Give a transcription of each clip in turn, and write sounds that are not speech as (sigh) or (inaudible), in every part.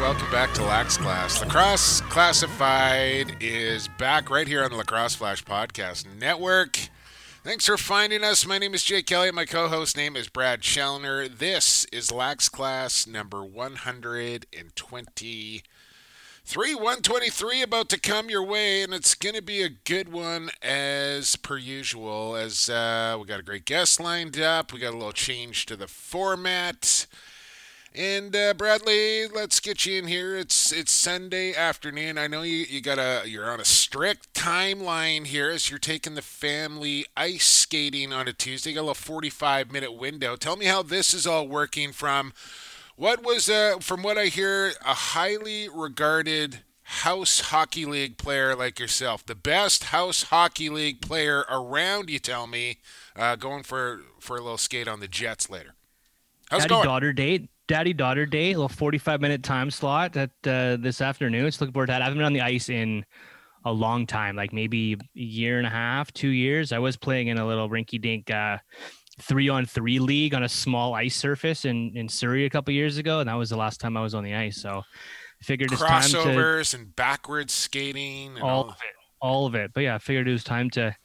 Welcome back to Lax Class. Lacrosse Classified is back right here on the Lacrosse Flash Podcast Network. Thanks for finding us. My name is Jake Elliott. My co-host name is Brad Challoner. This is Lax Class number 123. 123 about to come your way, and it's going to be a good one as per usual. As uh, we got a great guest lined up, we got a little change to the format. And uh, Bradley, let's get you in here. It's it's Sunday afternoon. I know you, you got a you're on a strict timeline here as you're taking the family ice skating on a Tuesday. You got a little 45 minute window. Tell me how this is all working from what was uh, from what I hear a highly regarded house hockey league player like yourself, the best house hockey league player around. You tell me, uh, going for for a little skate on the Jets later. How's Daddy daughter date daddy daughter day, a little 45 minute time slot at uh, this afternoon. It's looking forward to that. I haven't been on the ice in a long time, like maybe a year and a half, two years. I was playing in a little rinky dink uh, three on three league on a small ice surface in, in Surrey a couple years ago. And that was the last time I was on the ice. So I figured it's crossovers time to, and backwards skating and all, all of it, all of it. But yeah, I figured it was time to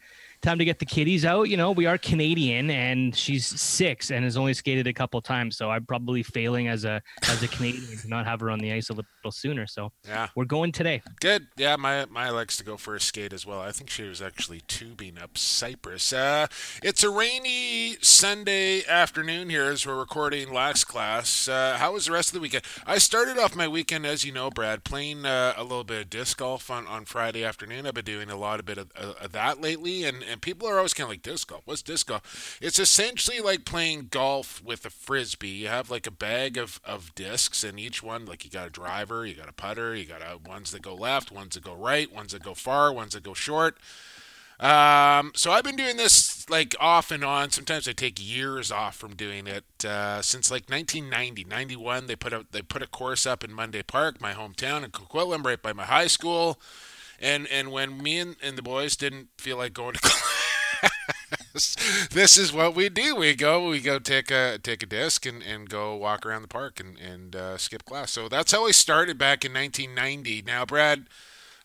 time to get the kiddies out. You know, we are Canadian, and she's six and has only skated a couple times, so I'm probably failing as a as a Canadian to not have her on the ice a little sooner. So yeah, we're going today. Good. Yeah, my my likes to go for a skate as well. I think she was actually tubing up Cypress. Uh, it's a rainy Sunday afternoon here as we're recording Lax Class. Uh, how was the rest of the weekend? I started off my weekend, as you know, Brad, playing uh, a little bit of disc golf on, on Friday afternoon. I've been doing a lot of bit of, of that lately, and and people are always kind of like disc golf. What's disc golf? It's essentially like playing golf with a frisbee. You have like a bag of, of discs, and each one like you got a driver, you got a putter, you got a, ones that go left, ones that go right, ones that go far, ones that go short. Um, so I've been doing this like off and on. Sometimes I take years off from doing it. Uh, since like 1990, 91, they put out they put a course up in Mundy Park, my hometown in Coquitlam, right by my high school. And and when me and, and the boys didn't feel like going to (laughs) class, this is what we do. We go we go take a take a disc and, and go walk around the park and and uh, skip class. So that's how we started back in 1990. Now, Brad.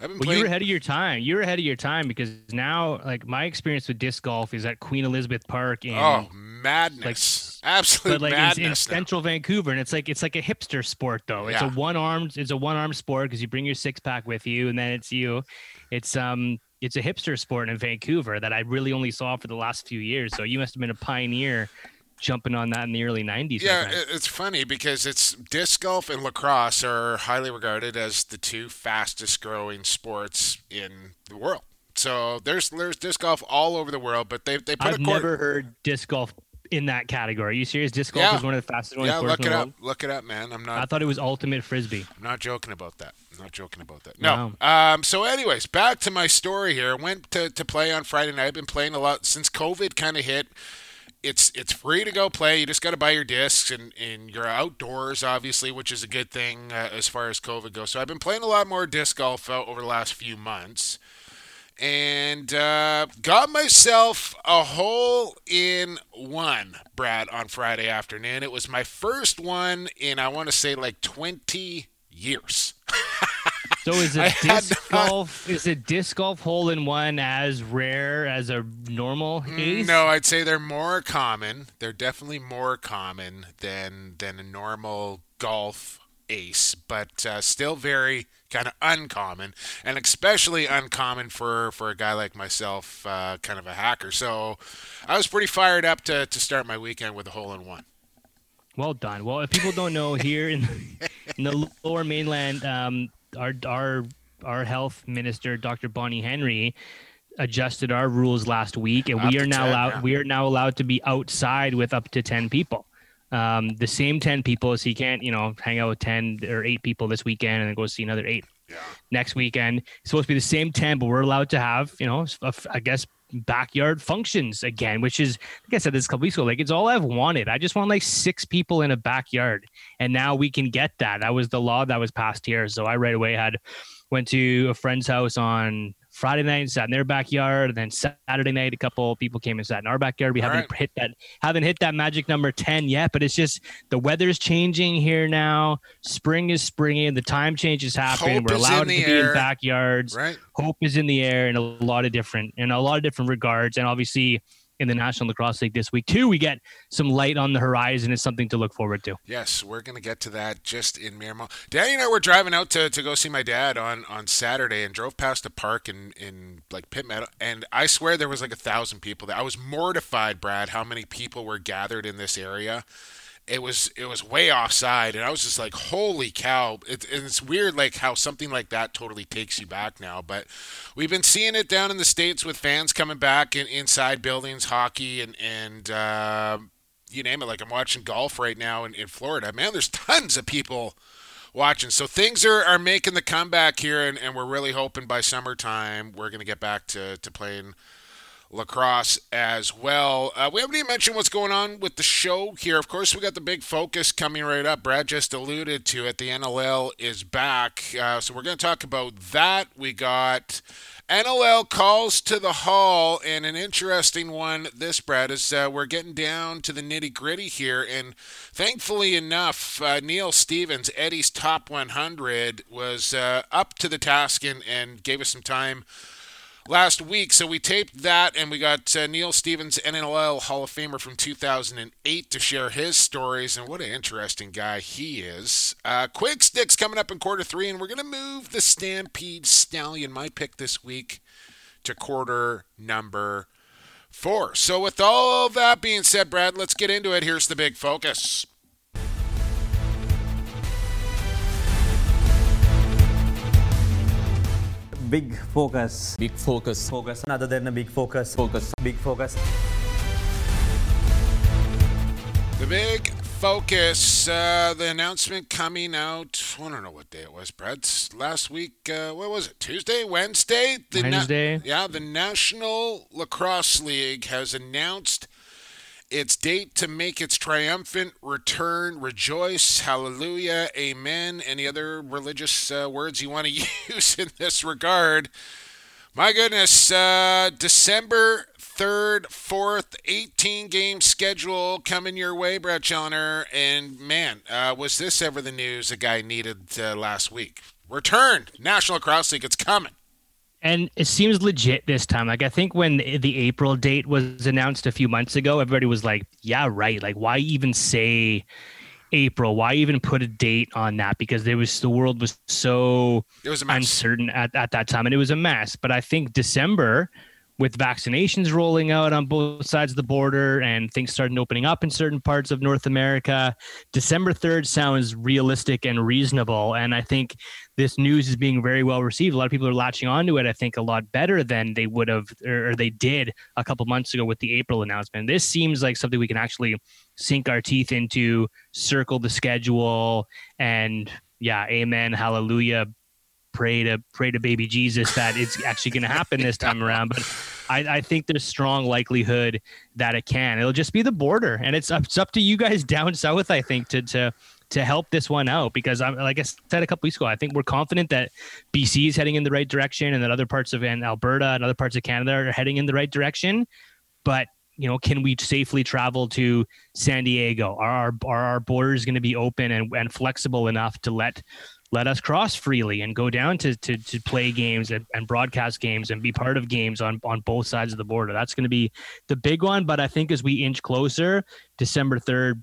I've been well, playing... you were ahead of your time. You were ahead of your time because now, like my experience with disc golf is at Queen Elizabeth Park in oh madness, like, absolute but like madness in, in central Vancouver, and it's like it's like a hipster sport though. It's yeah. a one armed it's a one armed sport because you bring your six pack with you, and then it's you. It's um it's a hipster sport in Vancouver that I really only saw for the last few years. So you must have been a pioneer jumping on that in the early 90s. Yeah, it's funny because it's disc golf and lacrosse are highly regarded as the two fastest growing sports in the world. So there's there's disc golf all over the world, but they they put I've never heard disc golf in that category. Are you serious? Disc golf yeah. is one of the fastest growing yeah, sports look it up. Look it up, man. I'm not. I thought it was ultimate frisbee. I'm not joking about that. I'm not joking about that. No. Um. So, anyways, back to my story here. I went to to play on Friday night. I've been playing a lot since COVID kind of hit it's it's free to go play. You just got to buy your discs, and, and you're outdoors, obviously, which is a good thing uh, as far as COVID goes. So I've been playing a lot more disc golf uh, over the last few months, and uh, got myself a hole in one, Brad, on Friday afternoon. It was my first one in I want to say like 20 years. (laughs) So is it disc golf? Is it disc golf hole in one as rare as a normal mm, ace? No, I'd say they're more common. They're definitely more common than than a normal golf ace, but uh, still very kind of uncommon, and especially uncommon for for a guy like myself, uh, kind of a hacker. So I was pretty fired up to to start my weekend with a hole in one. Well done. Well, if people don't know, here in, in the Lower Mainland, um, our our our health minister, Dr. Bonnie Henry, adjusted our rules last week, and up we are now 10, allowed yeah. we are now allowed to be outside with up to ten people. Um, the same ten people, so you can't you know hang out with ten or eight people this weekend and then go see another eight yeah. next weekend. It's supposed to be the same tent, but we're allowed to have, you know, I guess backyard functions again, which is like I said this a couple weeks ago, like it's all I've wanted. I just want like six people in a backyard. And now we can get that. That was the law that was passed here. So I right away had went to a friend's house on Friday night, sat in their backyard. And then Saturday night, a couple people came and sat in our backyard. We All haven't right. hit that, haven't hit that magic number 10 yet, but it's just the weather's changing here now. Spring is springing. The time change is happening. Hope We're allowed to be in backyards. Right. Hope is in the air in a lot of different, in a lot of different regards. And obviously, in the National Lacrosse League this week. Too, we get some light on the horizon. It's something to look forward to. Yes, we're going to get to that just in moment. Danny and I were driving out to, to go see my dad on, on Saturday and drove past a park in, in like Pitt Meadow. And I swear there was like a thousand people there. I was mortified, Brad, how many people were gathered in this area it was it was way offside and i was just like holy cow. It, it's weird like how something like that totally takes you back now but we've been seeing it down in the states with fans coming back in, inside buildings hockey and and uh, you name it. Like i'm watching golf right now in, in florida. Man there's tons of people watching. So things are, are making the comeback here and, and we're really hoping by summertime we're going to get back to, to playing lacrosse as well. Uh, we haven't even mentioned what's going on with the show here. Of course, we got the big focus coming right up. Brad just alluded to it. The NLL is back. Uh, so we're going to talk about that. We got. NLL calls to the hall, and an interesting one. This, Brad, is uh, we're getting down to the nitty gritty here, and thankfully enough, uh, Neil Stevens, Eddie's top 100, was uh, up to the task and, and gave us some time last week. So we taped that, and we got uh, Neil Stevens, NLL Hall of Famer from 2008, to share his stories. And what an interesting guy he is. Uh, Quick Sticks coming up in quarter three, and we're going to move the Stampede Stallion, my pick this week, to quarter number four. So, with all that being said, Brad, let's get into it. Here's the big focus. Big focus. Big focus. Focus. Other than a big focus. Focus. Big focus. The big focus. Uh, the announcement coming out. I don't know what day it was, Brad. Last week. Uh, what was it? Tuesday, Wednesday. The Wednesday. Na- yeah, the National Lacrosse League has announced its date to make its triumphant return. Rejoice, hallelujah, amen. Any other religious uh, words you want to (laughs) use in this regard? My goodness, uh, December 3rd, 4th, 18 game schedule coming your way, Brad Challoner. And man, uh, was this ever the news a guy needed uh, last week? Return, National Lacrosse League, it's coming. And it seems legit this time. Like I think when the April date was announced a few months ago, everybody was like, "Yeah, right." Like why even say April? Why even put a date on that? Because there was the world was so it was uncertain at, at that time, and it was a mess. But I think December with vaccinations rolling out on both sides of the border and things starting opening up in certain parts of North America, December 3rd sounds realistic and reasonable. And I think this news is being very well received. A lot of people are latching onto it, I think, a lot better than they would have or they did a couple months ago with the April announcement. This seems like something we can actually sink our teeth into, circle the schedule, and yeah, amen, hallelujah, pray to pray to baby Jesus that it's actually going to happen this time around. But I, I, think there's strong likelihood that it can. It'll just be the border, and it's up, it's up to you guys (laughs) down south. I think to to to help this one out because I'm like I said a couple weeks ago, I think we're confident that BC is heading in the right direction, and that other parts of and Alberta and other parts of Canada are heading in the right direction. But you know, can we safely travel to San Diego? Are our, are our borders going to be open and, and flexible enough to let let us cross freely and go down to to, to play games and, and broadcast games and be part of games on on both sides of the border. That's going to be the big one. But I think as we inch closer, December third,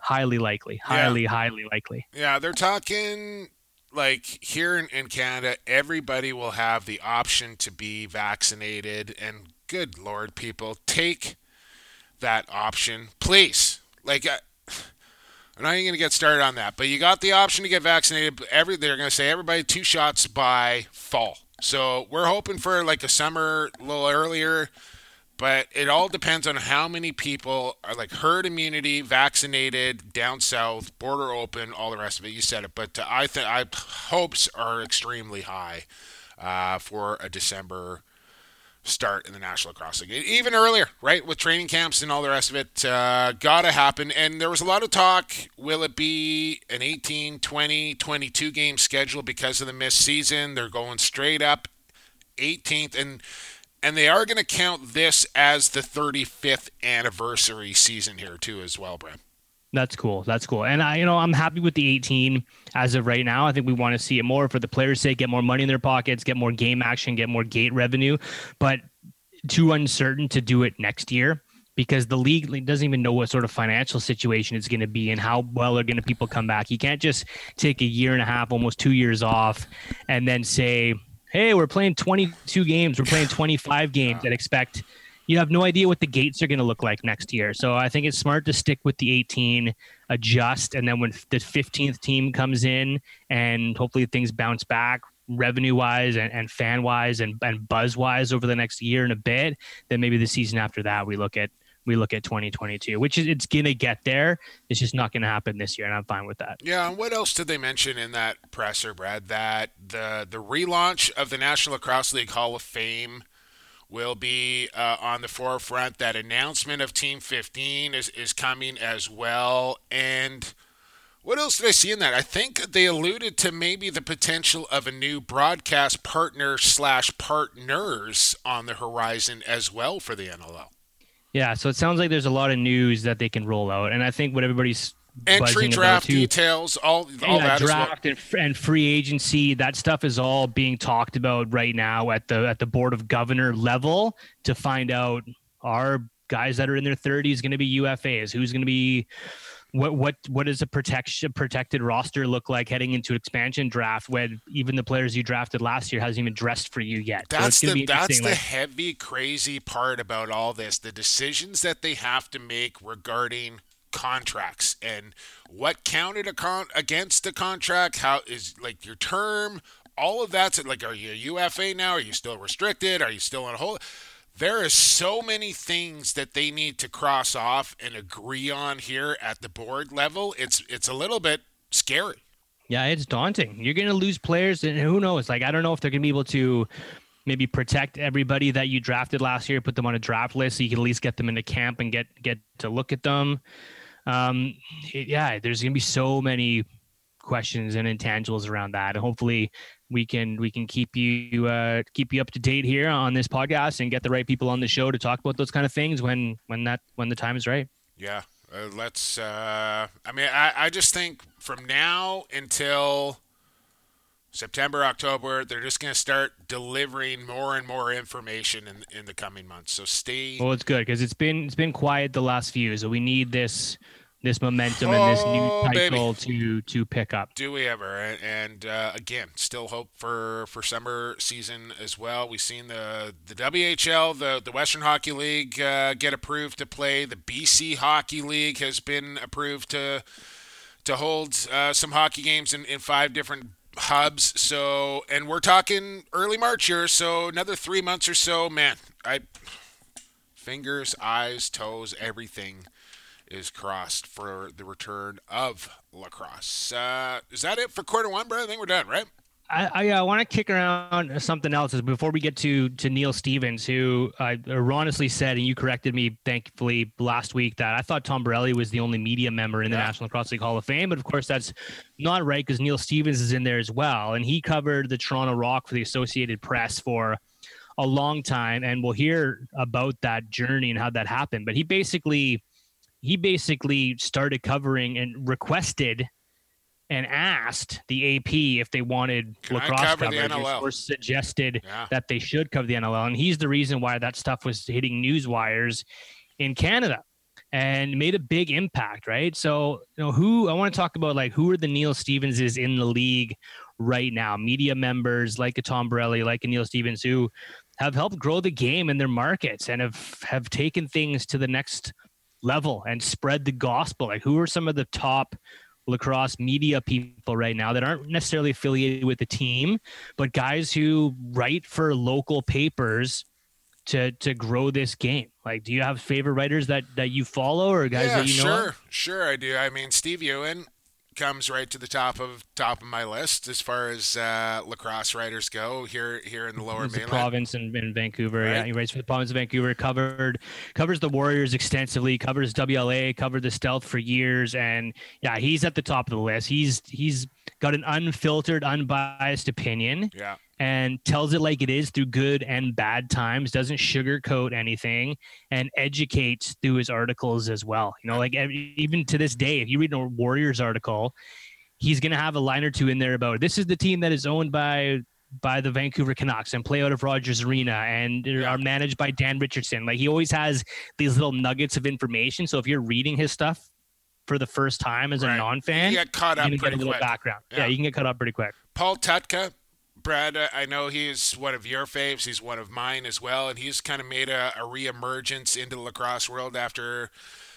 highly likely, highly yeah. highly likely. Yeah, they're talking like here in, in Canada, everybody will have the option to be vaccinated. And good lord, people take that option, please. Like. Uh, I'm not even going to get started on that, but you got the option to get vaccinated. Every they're going to say everybody two shots by fall. So we're hoping for like a summer a little earlier. but it all depends on how many people are like herd immunity, vaccinated, down south, border open, all the rest of it. You said it, but I think I hopes are extremely high uh, for a December start in the National Lacrosse League. Even earlier, right, with training camps and all the rest of it, uh, gotta happen. And there was a lot of talk will it be an 18, 20, 22 game schedule because of the missed season? They're going straight up 18th. And and they are going to count this as the 35th anniversary season here too as well, Brad. That's cool. That's cool. And I, you know, I'm happy with the 18 as of right now. I think we want to see it more for the players' sake, get more money in their pockets, get more game action, get more gate revenue. But too uncertain to do it next year because the league doesn't even know what sort of financial situation it's going to be and how well are going to people come back. You can't just take a year and a half, almost two years off, and then say, "Hey, we're playing 22 games, we're playing 25 games," and expect you have no idea what the gates are going to look like next year. So I think it's smart to stick with the 18, adjust, and then when the 15th team comes in and hopefully things bounce back revenue wise and, and fan wise and, and buzz wise over the next year and a bit, then maybe the season after that we look at we look at 2022, which is it's gonna get there. It's just not gonna happen this year, and I'm fine with that. Yeah. And what else did they mention in that presser, Brad? That the the relaunch of the National Lacrosse League Hall of Fame will be uh, on the forefront. That announcement of Team 15 is, is coming as well. And what else did I see in that? I think they alluded to maybe the potential of a new broadcast partner slash partners on the horizon as well for the NLL. Yeah, so it sounds like there's a lot of news that they can roll out, and I think what everybody's entry draft details, all all yeah, that draft well. and, free agency, that stuff is all being talked about right now at the at the board of governor level to find out are guys that are in their 30s going to be UFAs, who's going to be what what what does a protection protected roster look like heading into expansion draft when even the players you drafted last year hasn't even dressed for you yet? That's so the that's the like, heavy crazy part about all this. The decisions that they have to make regarding contracts and what counted con- against the contract, how is like your term, all of that's like, are you a UFA now? Are you still restricted? Are you still on hold? There is so many things that they need to cross off and agree on here at the board level. It's it's a little bit scary. Yeah, it's daunting. You're going to lose players, and who knows? Like, I don't know if they're going to be able to maybe protect everybody that you drafted last year, put them on a draft list so you can at least get them into camp and get get to look at them um, it, yeah, there's gonna be so many questions and intangibles around that. And hopefully we can we can keep you uh, keep you up to date here on this podcast and get the right people on the show to talk about those kind of things when when that when the time is right. Yeah, uh, let's. Uh, I mean, I I just think from now until September, October, they're just going to start delivering more and more information in in the coming months. So stay. Well, it's good because it's been it's been quiet the last few, so we need this this momentum oh, and this new title cycle to to pick up. Do we ever? And, and uh, again, still hope for for summer season as well. We've seen the the WHL, the the Western Hockey League, uh, get approved to play. The BC Hockey League has been approved to to hold uh, some hockey games in, in five different hubs. So, and we're talking early March here, so another three months or so. Man, I fingers, eyes, toes, everything is crossed for the return of lacrosse. Uh, is that it for quarter one, bro? I think we're done, right? I, I uh, want to kick around something else before we get to to Neil Stevens, who I erroneously said, and you corrected me, thankfully, last week that I thought Tom Borelli was the only media member in the yeah. National Lacrosse League Hall of Fame, but of course that's not right because Neil Stevens is in there as well, and he covered the Toronto Rock for the Associated Press for a long time, and we'll hear about that journey and how that happened. But he basically he basically started covering and requested and asked the AP if they wanted Can lacrosse coverage or suggested yeah. that they should cover the NLL. And he's the reason why that stuff was hitting news wires in Canada and made a big impact, right? So, you know, who I want to talk about like who are the Neil Stevenses in the league right now? Media members like a Tom Borelli, like a Neil Stevens, who have helped grow the game in their markets and have have taken things to the next level and spread the gospel. Like who are some of the top lacrosse media people right now that aren't necessarily affiliated with the team, but guys who write for local papers to to grow this game? Like, do you have favorite writers that that you follow or guys yeah, that you know? sure, of? sure, I do. I mean, Steve Ewen comes right to the top of top of my list as far as uh, lacrosse writers go here here in the lower He's the mainland. province in, in Vancouver. Right. Yeah, he writes for the province of Vancouver. Covered covers the Warriors extensively. Covers WLA. Covered the Stealth for years. And yeah, he's at the top of the list. He's he's got an unfiltered, unbiased opinion Yeah, and tells it like it is through good and bad times. Doesn't sugarcoat anything and educates through his articles as well. You know, like even to this day, if you read a Warriors article, he's gonna have a line or two in there about this is the team that is owned by by the Vancouver Canucks and play out of Rogers Arena and are managed by Dan Richardson. Like he always has these little nuggets of information. So if you're reading his stuff for the first time as Right. a non-fan, you get caught up gonna get pretty a little quick. background. Yeah. Yeah. you can get caught up pretty quick. Paul Tutka, Brad, I know he's one of your faves. He's one of mine as well, and he's kind of made a, a reemergence into the lacrosse world after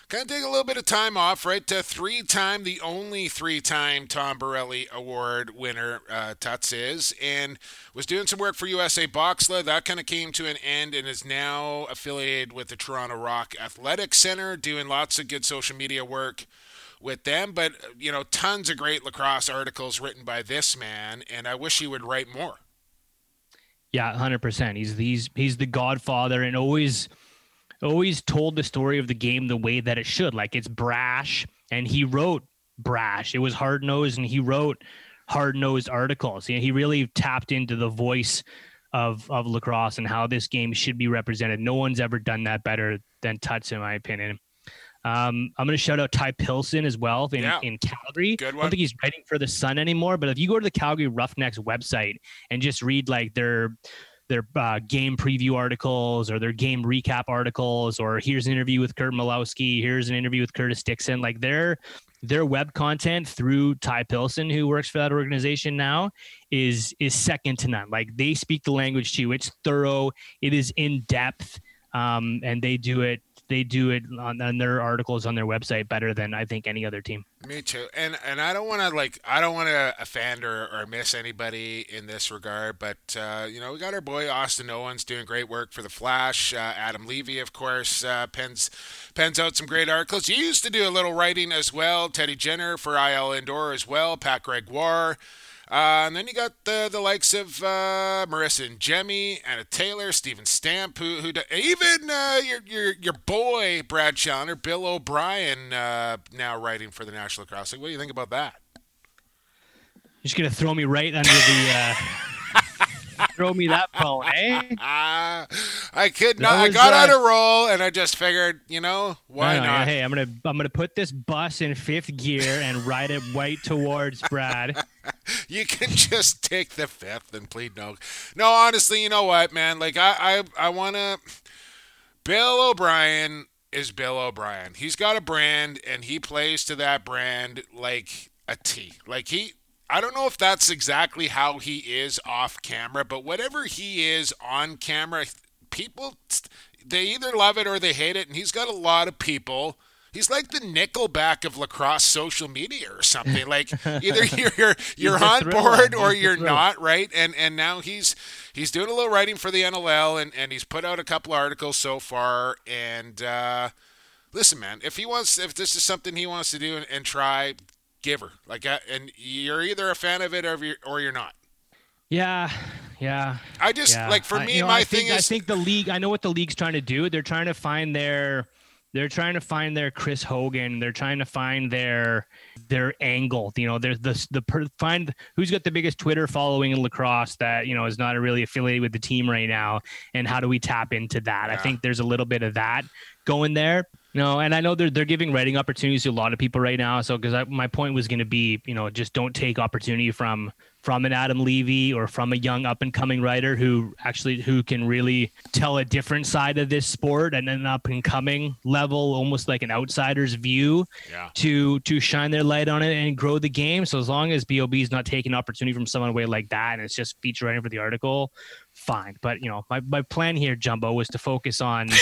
kind of taking a little bit of time off, right? To three-time, the only three-time Tom Borelli Award winner, uh, Tuts is, and was doing some work for USA Boxla. That kind of came to an end and is now affiliated with the Toronto Rock Athletic Center, doing lots of good social media work with them. But, you know, tons of great lacrosse articles written by this man, and I wish he would write more. Yeah, hundred percent. He's he's he's the godfather and always always told the story of the game the way that it should. Like it's brash, and he wrote brash. It was hard nosed, and he wrote hard nosed articles. You know, he really tapped into the voice of of lacrosse and how this game should be represented. No one's ever done that better than Tuts, in my opinion. Um, I'm going to shout out Ty Pilson as well in, Yeah. in Calgary. Good I don't think he's writing for the Sun anymore, but if you go to the Calgary Roughnecks website and just read like their their uh, game preview articles or their game recap articles, or here's an interview with Curt Malawsky, here's an interview with Curtis Dickson, like their their web content through Ty Pilson, who works for that organization now, is is second to none. Like they speak the language too. It's thorough. It is in depth, um, and they do it. They do it on, on their articles on their website better than I think any other team. Me too. And and I don't want to like I don't want to offend or, or miss anybody in this regard, but uh, you know we got our boy Austin Owens doing great work for the Flash. Uh, Adam Levy, of course, uh, pens pens out some great articles. You used to do a little writing as well. Teddy Jenner for IL Indoor as well. Pat Gregoire. Uh, and then you got the the likes of uh, Marisa Ingemi, Anna Taylor, Stephen Stamp, who who even uh, your your your boy Brad Challoner, Bill O'Brien, uh, now writing for the National Lacrosse League. What do you think about that? You're just gonna throw me right under the uh, (laughs) throw me that bone, eh? (laughs) I could not. I got on uh, a roll, and I just figured, you know, why No, no, not? Hey, I'm gonna I'm gonna put this bus in fifth gear and ride it right towards Brad. (laughs) you can just take the fifth and plead no. No, honestly, you know what, man? Like I, I, I want to. Bill O'Brien is Bill O'Brien. He's got a brand, and he plays to that brand like a T. Like he. I don't know if that's exactly how he is off camera, but whatever he is on camera, people they either love it or they hate it, and he's got a lot of people. He's like the Nickelback of lacrosse social media or something. (laughs) Like either you're you're, on board or He's you're not, right? And and now he's he's doing a little writing for the NLL, and and he's put out a couple articles so far. And uh, listen, man, if he wants, if this is something he wants to do and, and try, give her like, and you're either a fan of it or you're, or you're not. Yeah, yeah. I just Yeah. like for I- me, you know, my I thing is I think the league. I know what the league's trying to do. They're trying to find their. They're trying to find their Chris Hogan. They're trying to find their their angle. You know, there's the the per, find who's got the biggest Twitter following in lacrosse that you know is not really affiliated with the team right now, and how do we tap into that? I think there's a little bit of that going there. No, and I know they're they're giving writing opportunities to a lot of people right now. So because my point was going to be, you know, just don't take opportunity from from an Adam Levy or from a young up and coming writer who actually who can really tell a different side of this sport and an up and coming level, almost like an outsider's view yeah. to to shine their light on it and grow the game. So as long as Bob is not taking opportunity from someone away like that, and it's just feature writing for the article, fine. But you know, my my plan here, Jumbo, was to focus on. (laughs)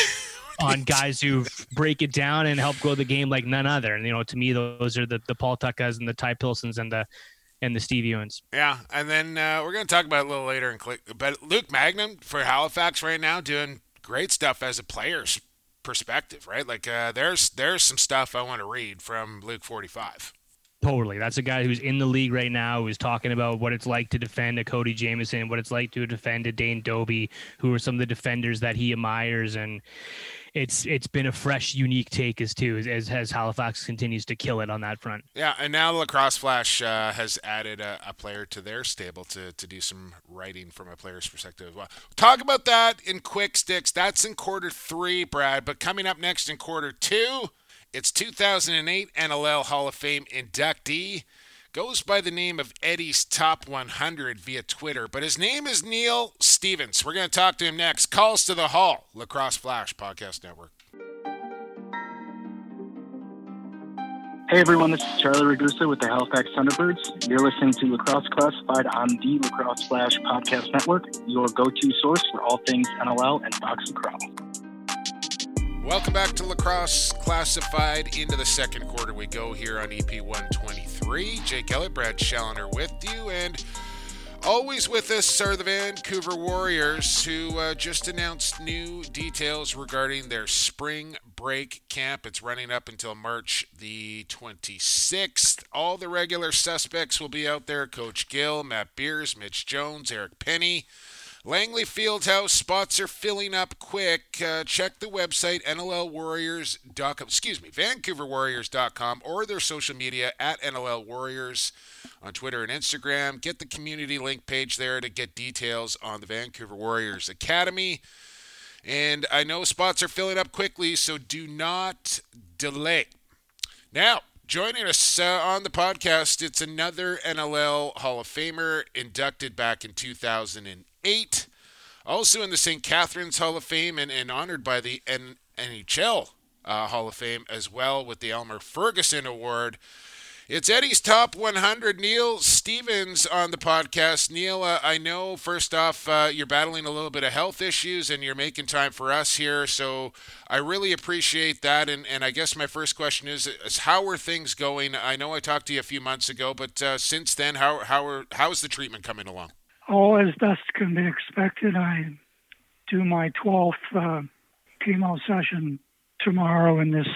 on guys who break it down and help grow the game like none other, and you know, to me, those are the the Paul Tutkas and the Ty Pilsons and the and the Steve Ewens. Yeah, and then uh, we're going to talk about it a little later in click. But Luke Magnum for Halifax right now doing great stuff as a player's perspective, right? Like uh, there's there's some stuff I want to read from Luke 45. Totally. That's a guy who's in the league right now who's talking about what it's like to defend a Cody Jamieson, what it's like to defend a Dane Dobbie, who are some of the defenders that he admires. And it's it's been a fresh, unique take as too, as, as Halifax continues to kill it on that front. Yeah, and now the Lacrosse Flash uh, has added a, a, player to their stable to, to do some writing from a player's perspective as well. Talk about that in quick sticks. That's in quarter three, Brad. But coming up next in quarter two, it's 2008 NLL Hall of Fame inductee. Goes by the name of Eddie's Top 100 via Twitter, but his name is Neil Stevens. We're going to talk to him next. Calls to the Hall, Lacrosse Flash Podcast Network. Hey everyone, this is Charlie Ragusa with the Halifax Thunderbirds. You're listening to Lacrosse Classified on the Lacrosse Flash Podcast Network, your go-to source for all things NLL and box lacrosse. Welcome back to Lacrosse Classified. Into the second quarter we go here on EP 123. Jake Elliott, Brad Challoner with you, and always with us are the Vancouver Warriors, who uh, just announced new details regarding their spring break camp. It's running up until March the 26th. All the regular suspects will be out there Coach Gill, Matt Beers, Mitch Jones, Eric Penny. Langley Fieldhouse spots are filling up quick. Uh, check the website nllwarriors.com, excuse me, vancouverwarriors.com or their social media at NLL Warriors on Twitter and Instagram. Get the community link page there to get details on the Vancouver Warriors Academy. And I know spots are filling up quickly, so do not delay. Now, joining us uh, on the podcast, it's another NLL Hall of Famer inducted back in 2008 eight. Also in the St. Catharines Hall of Fame and, and honored by the NHL uh, Hall of Fame as well with the Elmer Ferguson Award. It's Eddie's Top 100. Neil Stevens on the podcast. Neil, uh, I know first off, uh, you're battling a little bit of health issues and you're making time for us here. So I really appreciate that. And, and I guess my first question is, is how are things going? I know I talked to you a few months ago, but uh, since then, how, how, are, how is the treatment coming along? All as best can be expected. I do my 12th uh, chemo session tomorrow in this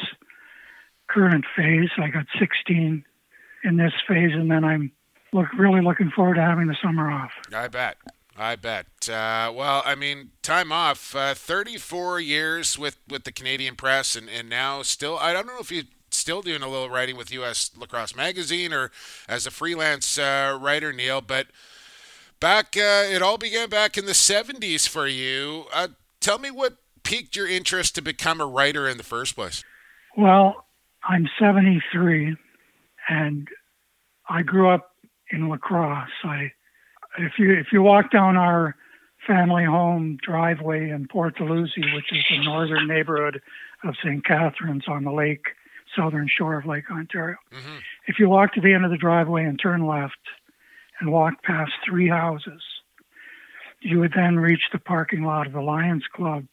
current phase. I got 16 in this phase, and then I'm look really looking forward to having the summer off. I bet. I bet. Uh, well, I mean, time off. Uh, 34 years with, with the Canadian press, and, and now still. I don't know if you still doing a little writing with U.S. Lacrosse Magazine or as a freelance uh, writer, Neil. But Back, uh, it all began back in the 70s for you. Uh, tell me what piqued your interest to become a writer in the first place. Well, I'm 73, and I grew up in lacrosse. I, if you if you walk down our family home driveway in Port Dalhousie, which is the northern neighborhood of St. Catharines on the lake, southern shore of Lake Ontario. Mm-hmm. If you walk to the end of the driveway and turn left, and walked past three houses. You would then reach the parking lot of the Lions Club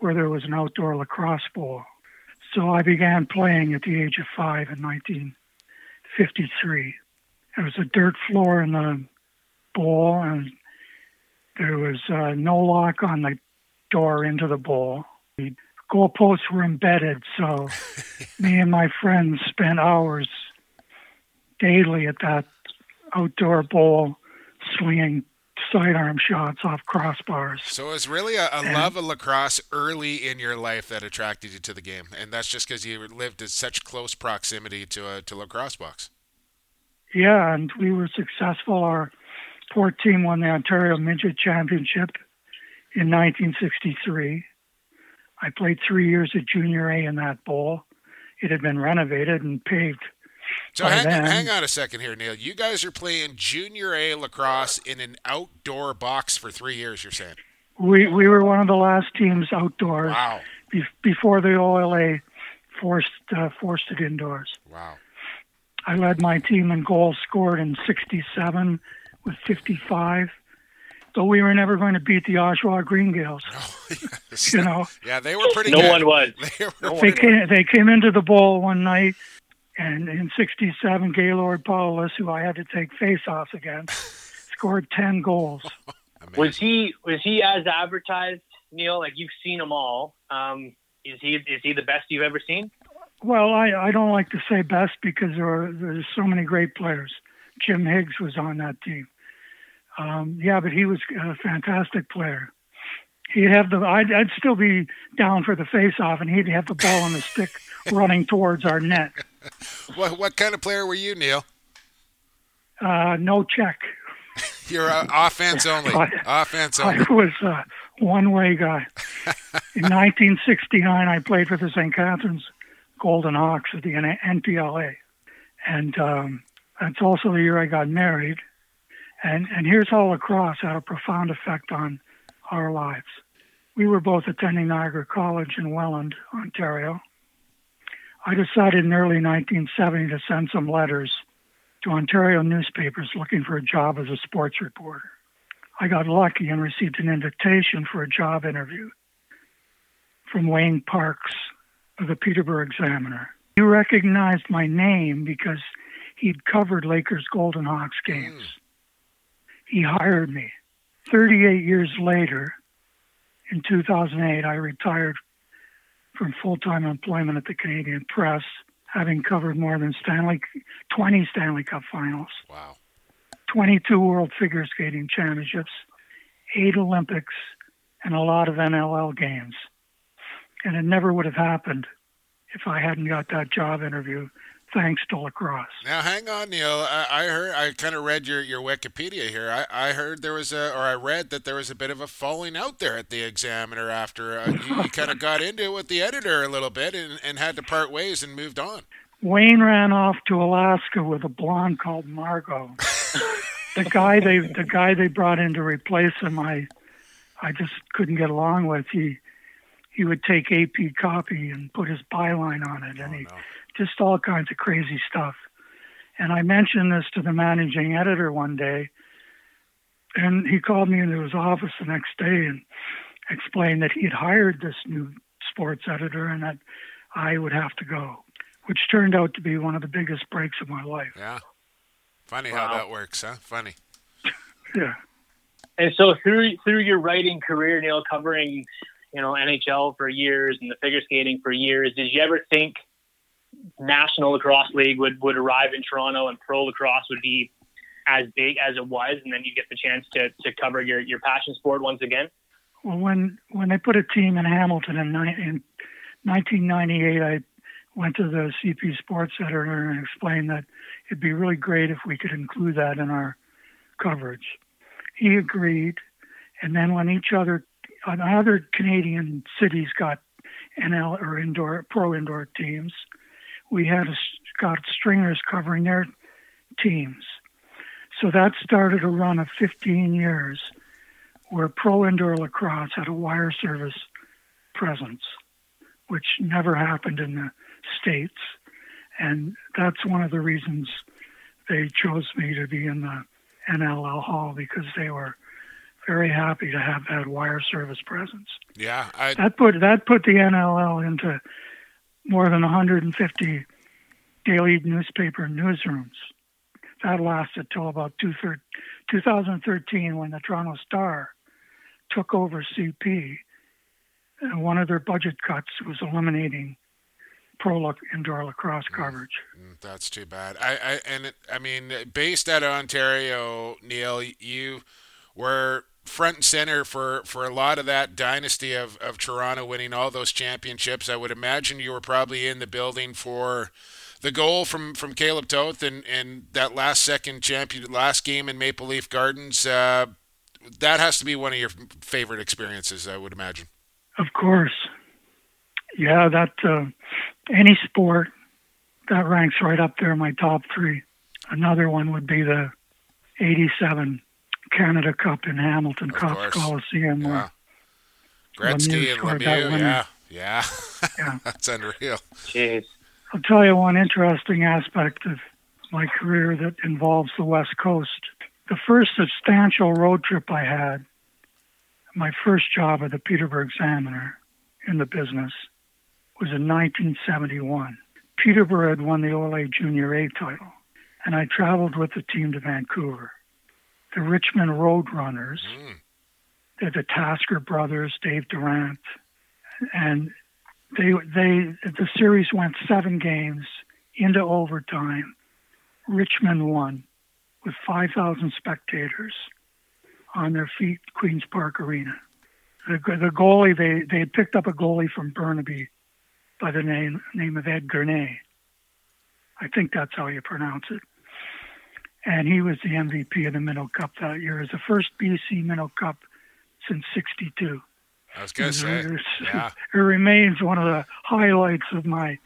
where there was an outdoor lacrosse bowl. So I began playing at the age of five in 1953. There was a dirt floor in the bowl, and there was uh, no lock on the door into the bowl. The goalposts were embedded, so (laughs) me and my friends spent hours daily at that outdoor bowl swinging sidearm shots off crossbars. So it was really a, a love of lacrosse early in your life that attracted you to the game, and that's just because you lived in such close proximity to a to lacrosse box. Yeah, and we were successful. Our port team won the Ontario Midget Championship in 1963. I played three years at Junior A in that bowl. It had been renovated and paved so hang, hang on a second here, Neil. You guys are playing junior A lacrosse in an outdoor box for three years. You're saying we we were one of the last teams outdoors. Wow. Be, before the OLA forced uh, forced it indoors. Wow. I led my team in goals scored in '67 with 55. So we were never going to beat the Oshawa Green Gaels. Oh, (laughs) yes. You know. Yeah, they were pretty. No good. one was. (laughs) They, were they came. They came into the bowl one night and in 67, Gaylord Powless, who I had to take face-offs against, (laughs) scored 10 goals. was he was he as advertised Neil? Like you've seen them all. Um, is he is he the best you've ever seen? Well, I, I don't like to say best because there are there's so many great players. Jim Higgs was on that team. Um, yeah, but he was a fantastic player. He'd have the I'd, I'd still be down for the face-off, and he'd have the ball on the stick (laughs) running towards our net. (laughs) What what kind of player were you, Neil? Uh, no check. (laughs) You're uh, offense (laughs) only. I- offense only. I was a one-way guy. In 1969, I played for the St. Catharines Golden Hawks at the NPLA, and um, that's also the year I got married. And and here's how lacrosse had a profound effect on our lives. We were both attending Niagara College in Welland, Ontario. I decided in early 1970 to send some letters to Ontario newspapers looking for a job as a sports reporter. I got lucky and received an invitation for a job interview from Wayne Parks of the Peterborough Examiner. He recognized my name because he'd covered Lakers Golden Hawks games. Hmm. He hired me. 38 years later, in 2008, I retired from full time employment at the Canadian Press, having covered more than Stanley, 20 Stanley Cup finals. Wow. 22 World Figure Skating Championships, eight Olympics, and a lot of NLL games. And it never would have happened if I hadn't got that job interview, thanks to lacrosse. Now, hang on, Neil. I, I heard, I kind of read your, your Wikipedia here. I, I heard there was a, or I read that there was a bit of a falling out there at the Examiner after uh, you, you (laughs) kind of got into it with the editor a little bit and, and had to part ways and moved on. Wayne ran off to Alaska with a blonde called Margot. (laughs) the guy they the guy they brought in to replace him, I I just couldn't get along with. He he would take AP copy and put his byline on it, and he just all kinds of crazy stuff. And I mentioned this to the managing editor one day, and he called me into his office the next day and explained that he had hired this new sports editor and that I would have to go, which turned out to be one of the biggest breaks of my life. Yeah. Funny how that works, huh? Funny. (laughs) Yeah. And so through through your writing career, Neil, covering you know NHL for years and the figure skating for years, did you ever think National Lacrosse League would would arrive in Toronto and pro lacrosse would be as big as it was, and then you get the chance to to cover your your passion sport once again? Well, when when they put a team in Hamilton in, in 1998, I went to the CP Sports editor and explained that it'd be really great if we could include that in our coverage. He agreed, and then when each other other Canadian cities got NL or indoor pro indoor teams, we had a, got stringers covering their teams. So that started a run of 15 years where pro indoor lacrosse had a wire service presence, which never happened in the States. And that's one of the reasons they chose me to be in the NLL Hall because they were very happy to have that wire service presence. Yeah. I, That put that put the NLL into more than 150 daily newspaper newsrooms. That lasted till about two thir- 2013 when the Toronto Star took over CP. And one of their budget cuts was eliminating pro indoor lacrosse coverage. Mm, That's too bad. I, I and it, I mean, based out of Ontario, Neil, you were front and center for, for a lot of that dynasty of, of Toronto winning all those championships. I would imagine you were probably in the building for the goal from, from Caleb Toth and, and that last second champion last game in Maple Leaf Gardens. Uh, that has to be one of your favorite experiences, I would imagine. Of course. Yeah, that uh, any sport that ranks right up there in my top three. Another one would be the '87 Canada Cup in Hamilton, Of Cops course. Coliseum. Yeah. Gretzky Lemieux and scored that Lemieux, winner. yeah, yeah, (laughs) Yeah. that's unreal. Jeez. I'll tell you one interesting aspect of my career that involves the West Coast. The first substantial road trip I had, my first job at the Peterborough Examiner in the business, was in 1971. Peterborough had won the OLA Junior A title, and I traveled with the team to Vancouver. The Richmond Roadrunners Mm. the, the Tasker brothers, Dave Durant, and they they the series went seven games into overtime. Richmond won with 5,000 spectators on their feet, Queens Park Arena. The, the goalie they they had picked up a goalie from Burnaby by the name name of Ed Gurney. I think that's how you pronounce it. And he was the MVP of the Minto Cup that year. It was the first BC Minto Cup since '62. I was gonna say, yeah. (laughs) It remains one of the highlights of my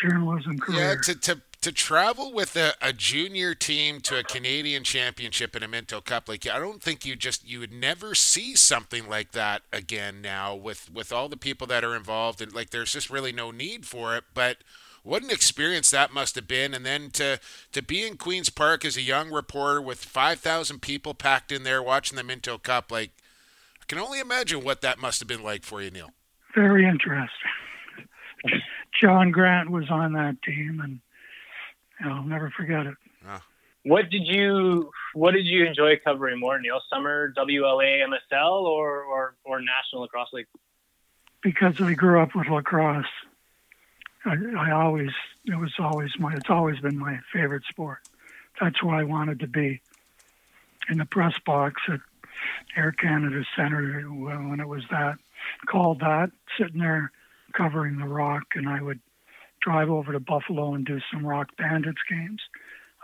journalism career. Yeah, to, to to travel with a, a, junior team to a Canadian championship in a Minto Cup, like I don't think you just you would never see something like that again now with with all the people that are involved and like there's just really no need for it. But what an experience that must have been, and then to to be in Queens Park as a young reporter with five thousand people packed in there watching the Minto Cup, like I can only imagine what that must have been like for you, Neil. Very interesting. John Grant was on that team, and I'll never forget it. What did you What did you enjoy covering more, Neil? Summer WLA MSL or or, or National Lacrosse League? Because we grew up with lacrosse, I, I always it was always my it's always been my favorite sport. That's where I wanted to be in the press box at Air Canada Center when it was that called that, sitting there covering the Rock, and I would drive over to Buffalo and do some Rock Bandits games.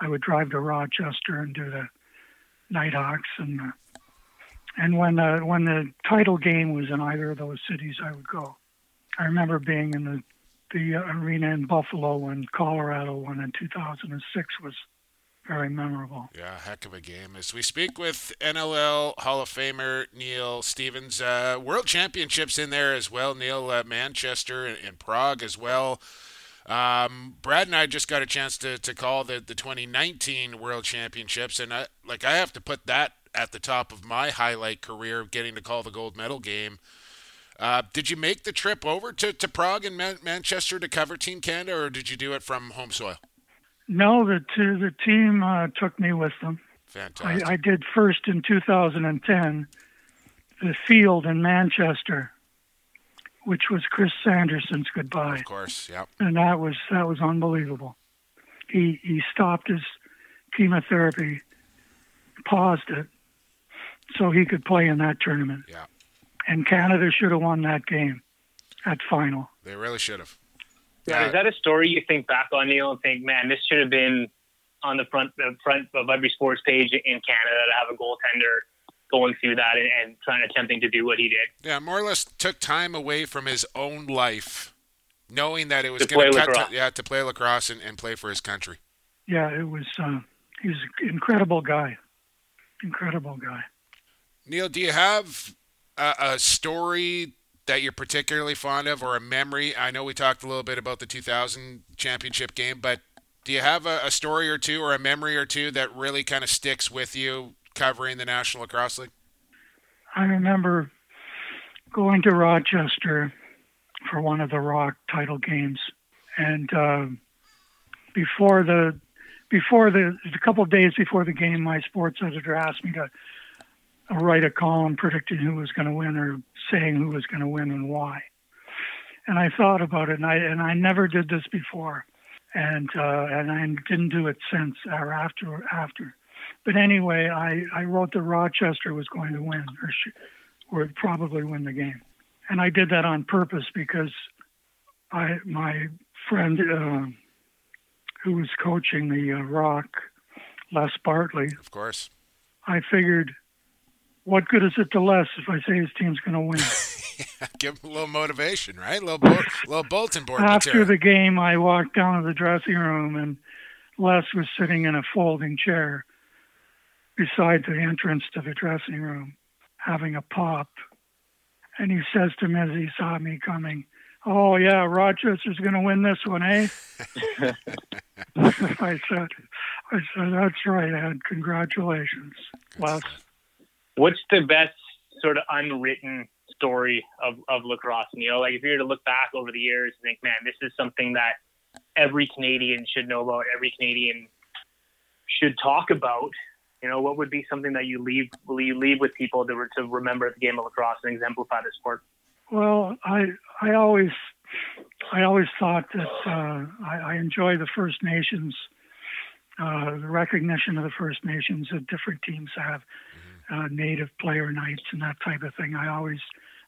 I would drive to Rochester and do the Nighthawks and the, and when the when the title game was in either of those cities, I would go. I remember being in the the arena in Buffalo when Colorado won in 2006 was very memorable. Yeah, heck of a game. As we speak with NLL Hall of Famer Neil Stevens, uh, World Championships in there as well. Neil, uh, Manchester and, and, Prague as well. Um, Brad and I just got a chance to, to call the, the 2019 World Championships, and I like I have to put that at the top of my highlight career, getting to call the gold medal game. Uh, did you make the trip over to, to Prague and Man- Manchester to cover Team Canada, or did you do it from home soil? No, the the team uh, took me with them. Fantastic. I, I, did first in 2010 the field in Manchester, which was Chris Sanderson's goodbye. Of course, yep. And that was that was unbelievable. He he stopped his chemotherapy, paused it, so he could play in that tournament. Yeah. And Canada should have won that game, at final. They really should have. Yeah, is that a story you think back on, Neil, and think, man, this should have been on the front the front of every sports page in Canada to have a goaltender going through that and, and trying attempting to do what he did. Yeah, more or less took time away from his own life, knowing that it was going to cut to, yeah to play lacrosse and, and play for his country. Yeah, it was. Uh, he's an incredible guy, incredible guy. Neil, do you have a, a story that you're particularly fond of or a memory? I know we talked a little bit about the 2000 championship game, but do you have a, a story or two or a memory or two that really kind of sticks with you covering the National Lacrosse League? I remember going to Rochester for one of the Rock title games, and uh, before the before the a couple of days before the game, my sports editor asked me to write a column predicting who was going to win or saying who was going to win and why. And I thought about it, and I and I never did this before, and uh, and I didn't do it since or after after. But anyway, I, I wrote that Rochester was going to win or sh- or probably win the game, and I did that on purpose because I my friend uh, who was coaching the uh, Rock, Les Bartley, of course, I figured what good is it to Les if I say his team's going to win? (laughs) yeah, give him a little motivation, right? A little, bo- little bulletin board. After material. the game, I walked down to the dressing room, and Les was sitting in a folding chair beside the entrance to the dressing room, having a pop. And he says to me as he saw me coming, "Oh yeah, Rochester's going to win this one, eh?" (laughs) (laughs) I said, "I said that's right, Ed. Congratulations, Les." What's the best sort of unwritten story of, of lacrosse? You know, like if you were to look back over the years and think, man, this is something that every Canadian should know about, every Canadian should talk about. You know, what would be something that you leave you leave with people to to remember the game of lacrosse and exemplify the sport? Well, I I always I always thought that uh, I, I enjoy the First Nations, uh, the recognition of the First Nations that different teams have, uh, Native player nights and that type of thing. I always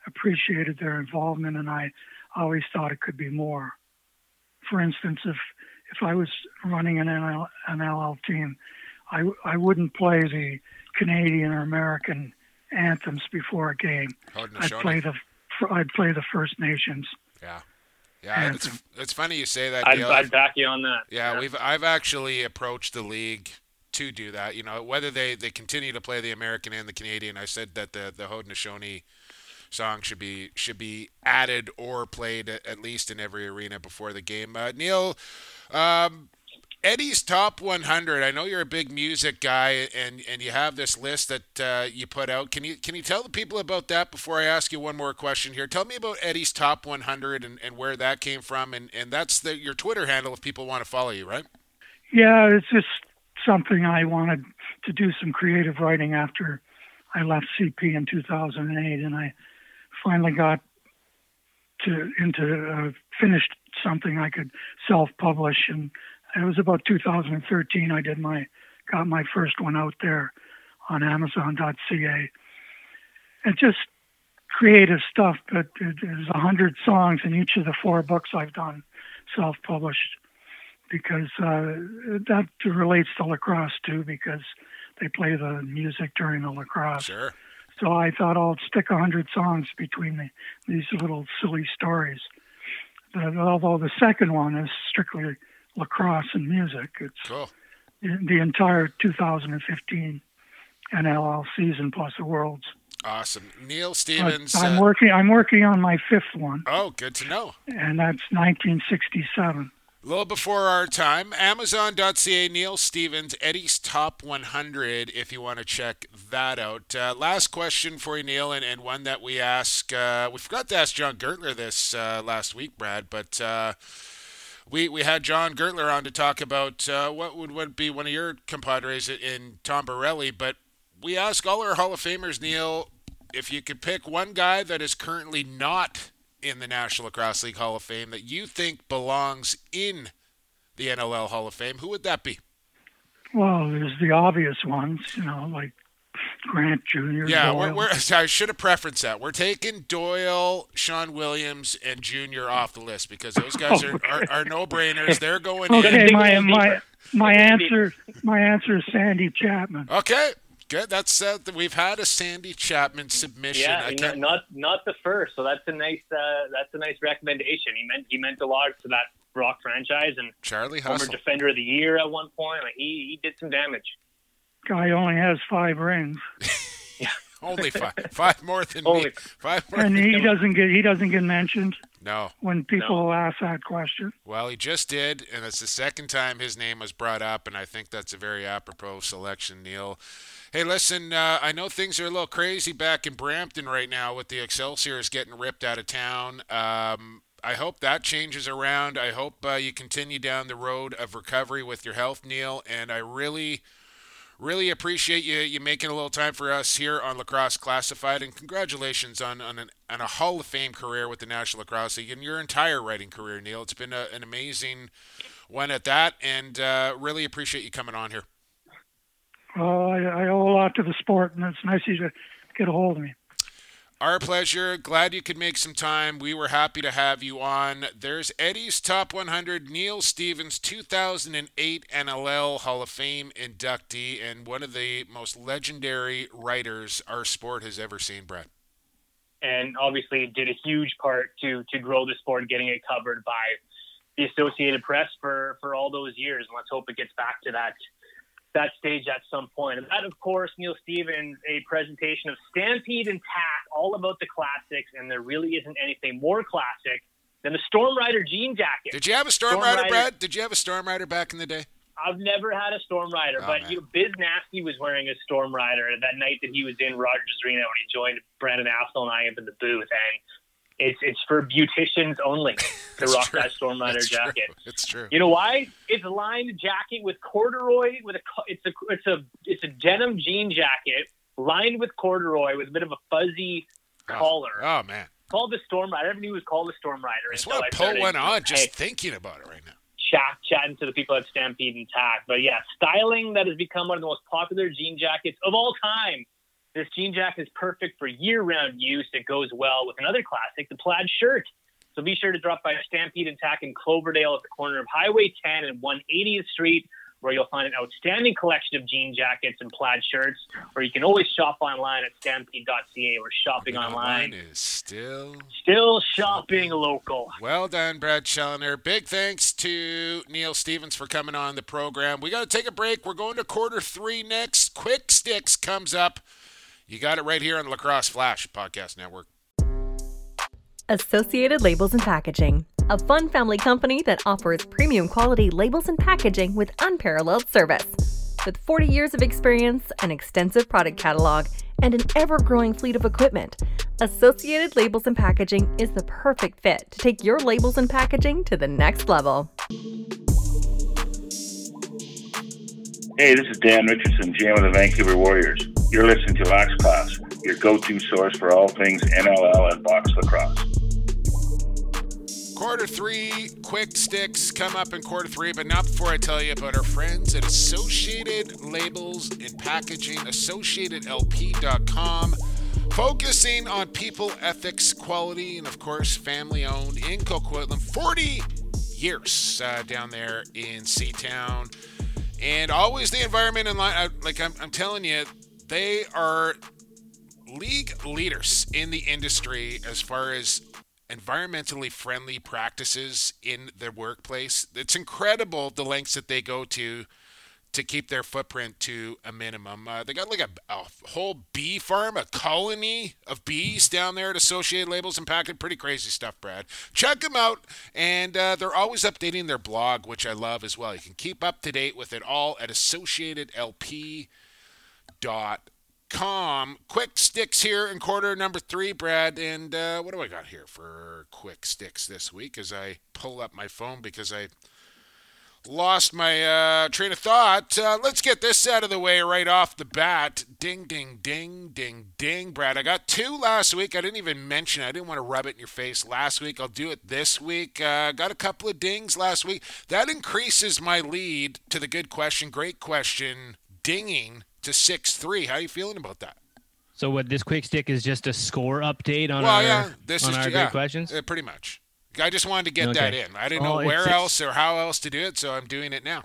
appreciated their involvement, and I always thought it could be more. For instance, if if I was running an NL, an NLL team, I, I wouldn't play the Canadian or American anthems before a game. I'd play the I'd play the First Nations. Yeah. Yeah, it's, it's funny you say that. I'd, I'd back you on that. Yeah, yeah, we've I've actually approached the league to do that. You know, whether they, they continue to play the American and the Canadian, I said that the the Haudenosaunee song should be should be added or played at least in every arena before the game. Uh, Neil, um, Eddie's top 100. I know you're a big music guy, and and you have this list that uh, you put out. Can you can you tell the people about that before I ask you one more question here? Tell me about Eddie's top 100 and, and where that came from, and and that's the your Twitter handle if people want to follow you, right? Yeah, it's just something I wanted to do some creative writing after I left CP in 2008, and I finally got to into uh, finished something I could self-publish and it was about 2013 I did my got my first one out there on Amazon.ca. And just creative stuff, but there's a hundred songs in each of the four books I've done, self-published, because uh, that relates to lacrosse too, because they play the music during the lacrosse. Sure. So I thought I'll stick a hundred songs between the, these little silly stories. But, although the second one is strictly lacrosse and music. It's cool. the entire 2015 NLL season plus the Worlds. Awesome, Neil Stevens. I'm uh, working. I'm working on my fifth one. Oh, good to know. And that's 1967. A little before our time. Amazon.ca, Neil Stevens, Eddie's Top 100, if you want to check that out. Uh, last question for you, Neil, and, and one that we ask. Uh, we forgot to ask John Gertler this uh, last week, Brad, but uh, we we had John Gertler on to talk about uh, what would, would be one of your compadres in Tom Borrelli, but we ask all our Hall of Famers, Neil, if you could pick one guy that is currently not in the National Lacrosse League Hall of Fame that you think belongs in the NLL Hall of Fame, who would that be? Well, there's the obvious ones, you know, like Grant Jr. Yeah, we're, we're, (laughs) I should have preferenced that. We're taking Doyle, Shawn Williams, and Jr. off the list because those guys are, (laughs) are, are no brainers. They're going okay, in. my my my answer my answer is Sandy Chapman. Okay. Good. That's uh, we've had a Sandy Chapman submission. Yeah, not not the first. So that's a nice uh, that's a nice recommendation. He meant he meant a lot to that Rock franchise and Charlie Hustle. former Defender of the Year at one point. Like he he did some damage guy only has five rings. yeah, (laughs) only five. Five more than only me. Five more. And he doesn't get he doesn't get mentioned. No. When people no. ask that question. Well, he just did, and it's the second time his name was brought up, and I think that's a very apropos selection, Neil. Hey, listen, uh, I know things are a little crazy back in Brampton right now with the Excelsiors getting ripped out of town. Um, I hope that changes around. I hope uh, you continue down the road of recovery with your health, Neil. And I really, really appreciate you you making a little time for us here on Lacrosse Classified, and congratulations on on, an, on a Hall of Fame career with the National Lacrosse League and your entire writing career, Neil. It's been a, an amazing one at that, and uh, really appreciate you coming on here. Well, I, I owe a lot to the sport, and it's nice of you to get a hold of me. Our pleasure. Glad you could make some time. We were happy to have you on. There's Eddie's Top 100, Neil Stevens, 2008 NLL Hall of Fame inductee, and one of the most legendary writers our sport has ever seen, Brad. And obviously did a huge part to to grow the sport, getting it covered by the Associated Press for for all those years. And let's hope it gets back to that that stage at some point. And that, of course, Neil Stevens, a presentation of Stampede and Tack, all about the classics, and there really isn't anything more classic than the Storm Rider jean jacket. Did you have a Storm, Storm Rider, Rider, Brad? Did you have a Storm Rider back in the day? I've never had a Storm Rider, oh, but you know, Biz Nasty was wearing a Storm Rider that night that he was in Rogers Arena when he joined Brandon Apsell and I up in the booth, and it's it's for beauticians only (laughs) to rock true. that Storm Rider jacket. True. It's true. You know why? It's a lined jacket with corduroy with a it's a it's a it's a denim jean jacket lined with corduroy with a bit of a fuzzy Oh, collar. Oh, man. Called the Storm Rider. I never knew it was called the Storm Rider. I just want to pull one on just hey, thinking about it right now. chat, chatting to the people at Stampede and Tack. But yeah, styling that has become one of the most popular jean jackets of all time. This jean jacket is perfect for year-round use. It goes well with another classic, the plaid shirt. So be sure to drop by Stampede and Tack in Cloverdale at the corner of Highway 10 and 180th Street, where you'll find an outstanding collection of jean jackets and plaid shirts. Or you can always shop online at stampede.ca. We're shopping online. is still Still shopping local. Well done, Brad Challoner. Big thanks to Neil Stevens for coming on the program. We got to take a break. We're going to quarter three next. Quick Sticks comes up. You got it right here on the Lacrosse Flash Podcast Network. Associated Labels and Packaging, a fun family company that offers premium quality labels and packaging with unparalleled service. With 40 years of experience, an extensive product catalog, and an ever growing fleet of equipment, Associated Labels and Packaging is the perfect fit to take your labels and packaging to the next level. Hey, this is Dan Richardson, GM of the Vancouver Warriors. You're listening to Lax Class, your go-to source for all things NLL and box lacrosse. Quarter three, quick sticks come up in quarter three, but not before I tell you about our friends at Associated Labels and Packaging, AssociatedLP.com, focusing on people, ethics, quality, and of course, family owned in Coquitlam. 40 years uh, down there in Seatown. And always the environment in line. uh, Like I'm, I'm telling you, they are league leaders in the industry as far as environmentally friendly practices in their workplace. It's incredible the lengths that they go to to keep their footprint to a minimum. Uh, they got like a, a whole bee farm, a colony of bees down there at Associated Labels and Packaging. Pretty crazy stuff, Brad. Check them out, and uh, they're always updating their blog, which I love as well. You can keep up to date with it all at associatedlp.com com. Quick sticks here in quarter number three, Brad. And uh, what do I got here for quick sticks this week as I pull up my phone because I lost my uh, train of thought. Uh, let's get this out of the way right off the bat. Ding, ding, ding, ding, ding, Brad. I got two last week. I didn't even mention it. I didn't want to rub it in your face last week. I'll do it this week. Uh, got a couple of dings last week. That increases my lead to the good question, great question, dinging to 6 3. How are you feeling about that? So what this quick stick is just a score update on well, our, yeah, this on is our yeah, great questions. uh, pretty much. I just wanted to get Okay. that in. I didn't Oh, know where else or how else to do it, so I'm doing it now.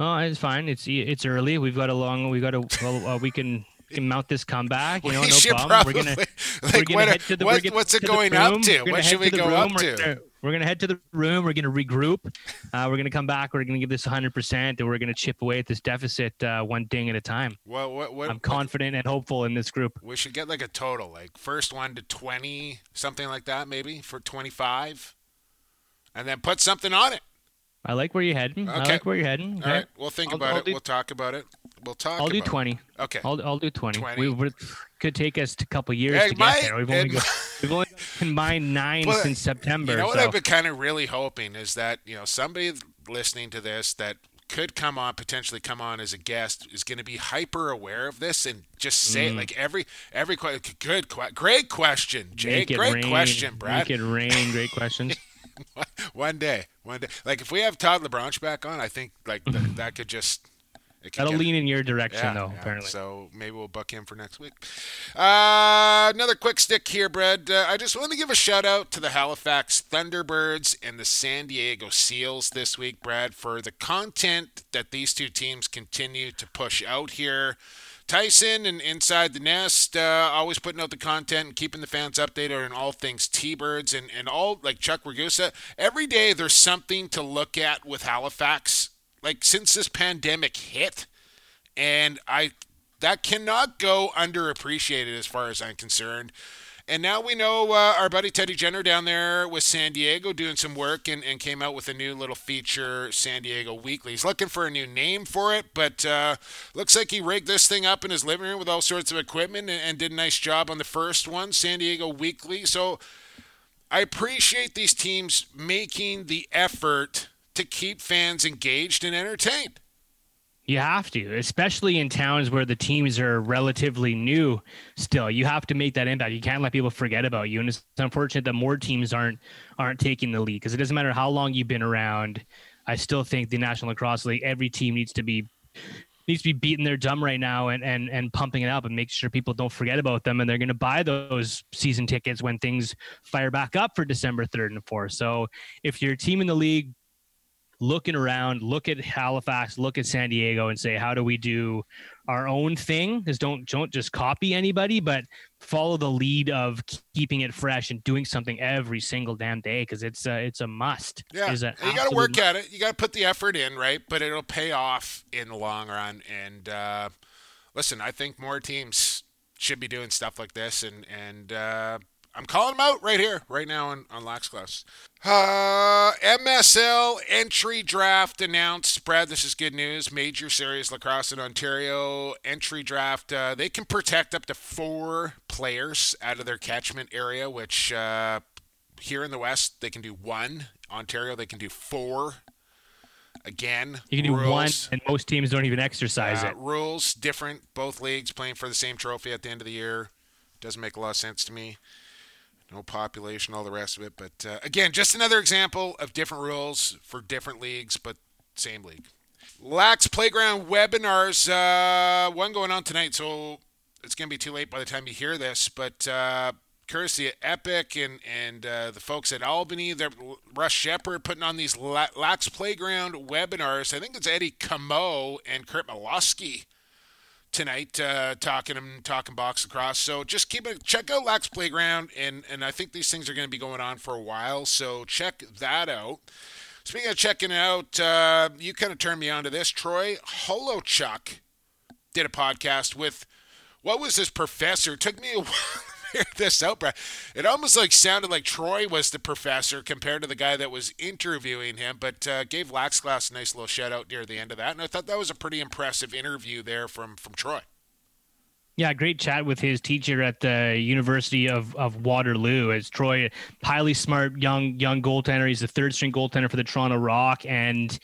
Oh, it's fine. It's it's early. We've got a long. We got a. Well, uh, we can can mount this comeback. You know, we (laughs) no problem. probably we're gonna. like we're gonna what, head to the, what- what's it to the going up to? What should we to go room. up to? We're gonna head to the room. We're gonna regroup. Uh, we're gonna come back. We're gonna give this 100, percent and we're gonna chip away at this deficit uh, one ding at a time. Well, what, what, I'm what- confident and hopeful in this group. we should get like a total, like first one to 20, something like that, maybe for 25, and then put something on it. I like where you're heading. I like where you're heading. Okay. All right, we'll think I'll- about I'll it. do- we'll talk about it. We'll talk. I'll do about it. 20. Okay. I'll, I'll do 20. 20. We would, could take us a couple years to get there. We've only, got, (laughs) we've only combined nine Well, since September. You know what so. I've been kind of really hoping is that you know somebody listening to this that could come on potentially come on as a guest is going to be hyper aware of this and just say Mm. like every every good great question Jake great rain, question Brad Make it rain. Great questions. (laughs) (laughs) one day one day. Like if we have Todd LeBranch back on I think like th- that could just That'll lean in your direction, yeah, though. yeah. Apparently. So maybe we'll buck him for next week. Uh, another quick stick here, Brad. Uh, I just want to give a shout out to the Halifax Thunderbirds and the San Diego Seals this week, Brad, for the content that these two teams continue to push out here. Tyson and Inside the Nest, uh, always putting out the content and keeping the fans updated on all things T-Birds and, and all, like Chuck Ragusa. Every day there's something to look at with Halifax. Like, since this pandemic hit, and I that cannot go underappreciated as far as I'm concerned. And now we know uh, our buddy Teddy Jenner down there with San Diego doing some work and, and came out with a new little feature, San Diego Weekly. He's looking for a new name for it, but uh, looks like he rigged this thing up in his living room with all sorts of equipment and, and did a nice job on the first one, San Diego Weekly. So I appreciate these teams making the effort to keep fans engaged and entertained. You have to, especially in towns where the teams are relatively new still. You have to make that impact. You can't let people forget about you. And it's unfortunate that more teams aren't aren't taking the lead because it doesn't matter how long you've been around. I still think the National Lacrosse League, every team needs to be needs to be beating their drum right now and and and pumping it up and make sure people don't forget about them and they're going to buy those season tickets when things fire back up for December 3rd and 4th. So if you're a team in the league looking around, look at Halifax, look at San Diego, and say, how do we do our own thing? Because don't don't just copy anybody, but follow the lead of keeping it fresh and doing something every single damn day. Because it's a, it's a must. Yeah, you got to work absolute at it. You got to put the effort in, right? But it'll pay off in the long run. And uh, listen, I think more teams should be doing stuff like this, and and uh, I'm calling them out right here, right now on, on Lax Class. Uh, MSL entry draft announced. Brad, this is good news. Major Series Lacrosse in Ontario entry draft. Uh, they can protect up to four players out of their catchment area, which uh, here in the West they can do one. Ontario they can do four. Again, You can do rules. one, and most teams don't even exercise Uh, it. Rules different. Both leagues playing for the same trophy at the end of the year. Doesn't make a lot of sense to me. No population, all the rest of it. But uh, again, just another example of different rules for different leagues, but same league. Lax Playground webinars. Uh, one going on tonight, so it's going to be too late by the time you hear this. But uh, courtesy of Epic and and uh, the folks at Albany, they're Russ Shepard putting on these La- Lax Playground webinars. I think it's Eddie Camo and Curt Malawsky tonight uh, talking and talking box lacrosse. So just keep it check out Lax Playground and and I think these things are going to be going on for a while. So check that out. Speaking of checking out, uh, you kind of turned me on to this. Troy Holochuk did a podcast with what was this professor? It took me a (laughs) while this out, Brad. It almost like sounded like Troy was the professor compared to the guy that was interviewing him, but uh, gave Lax Class a nice little shout out near the end of that, and I thought that was a pretty impressive interview there from from Troy. Yeah, great chat with his teacher at the University of, of Waterloo. As Troy, highly smart young young goaltender. He's the third string goaltender for the Toronto Rock, and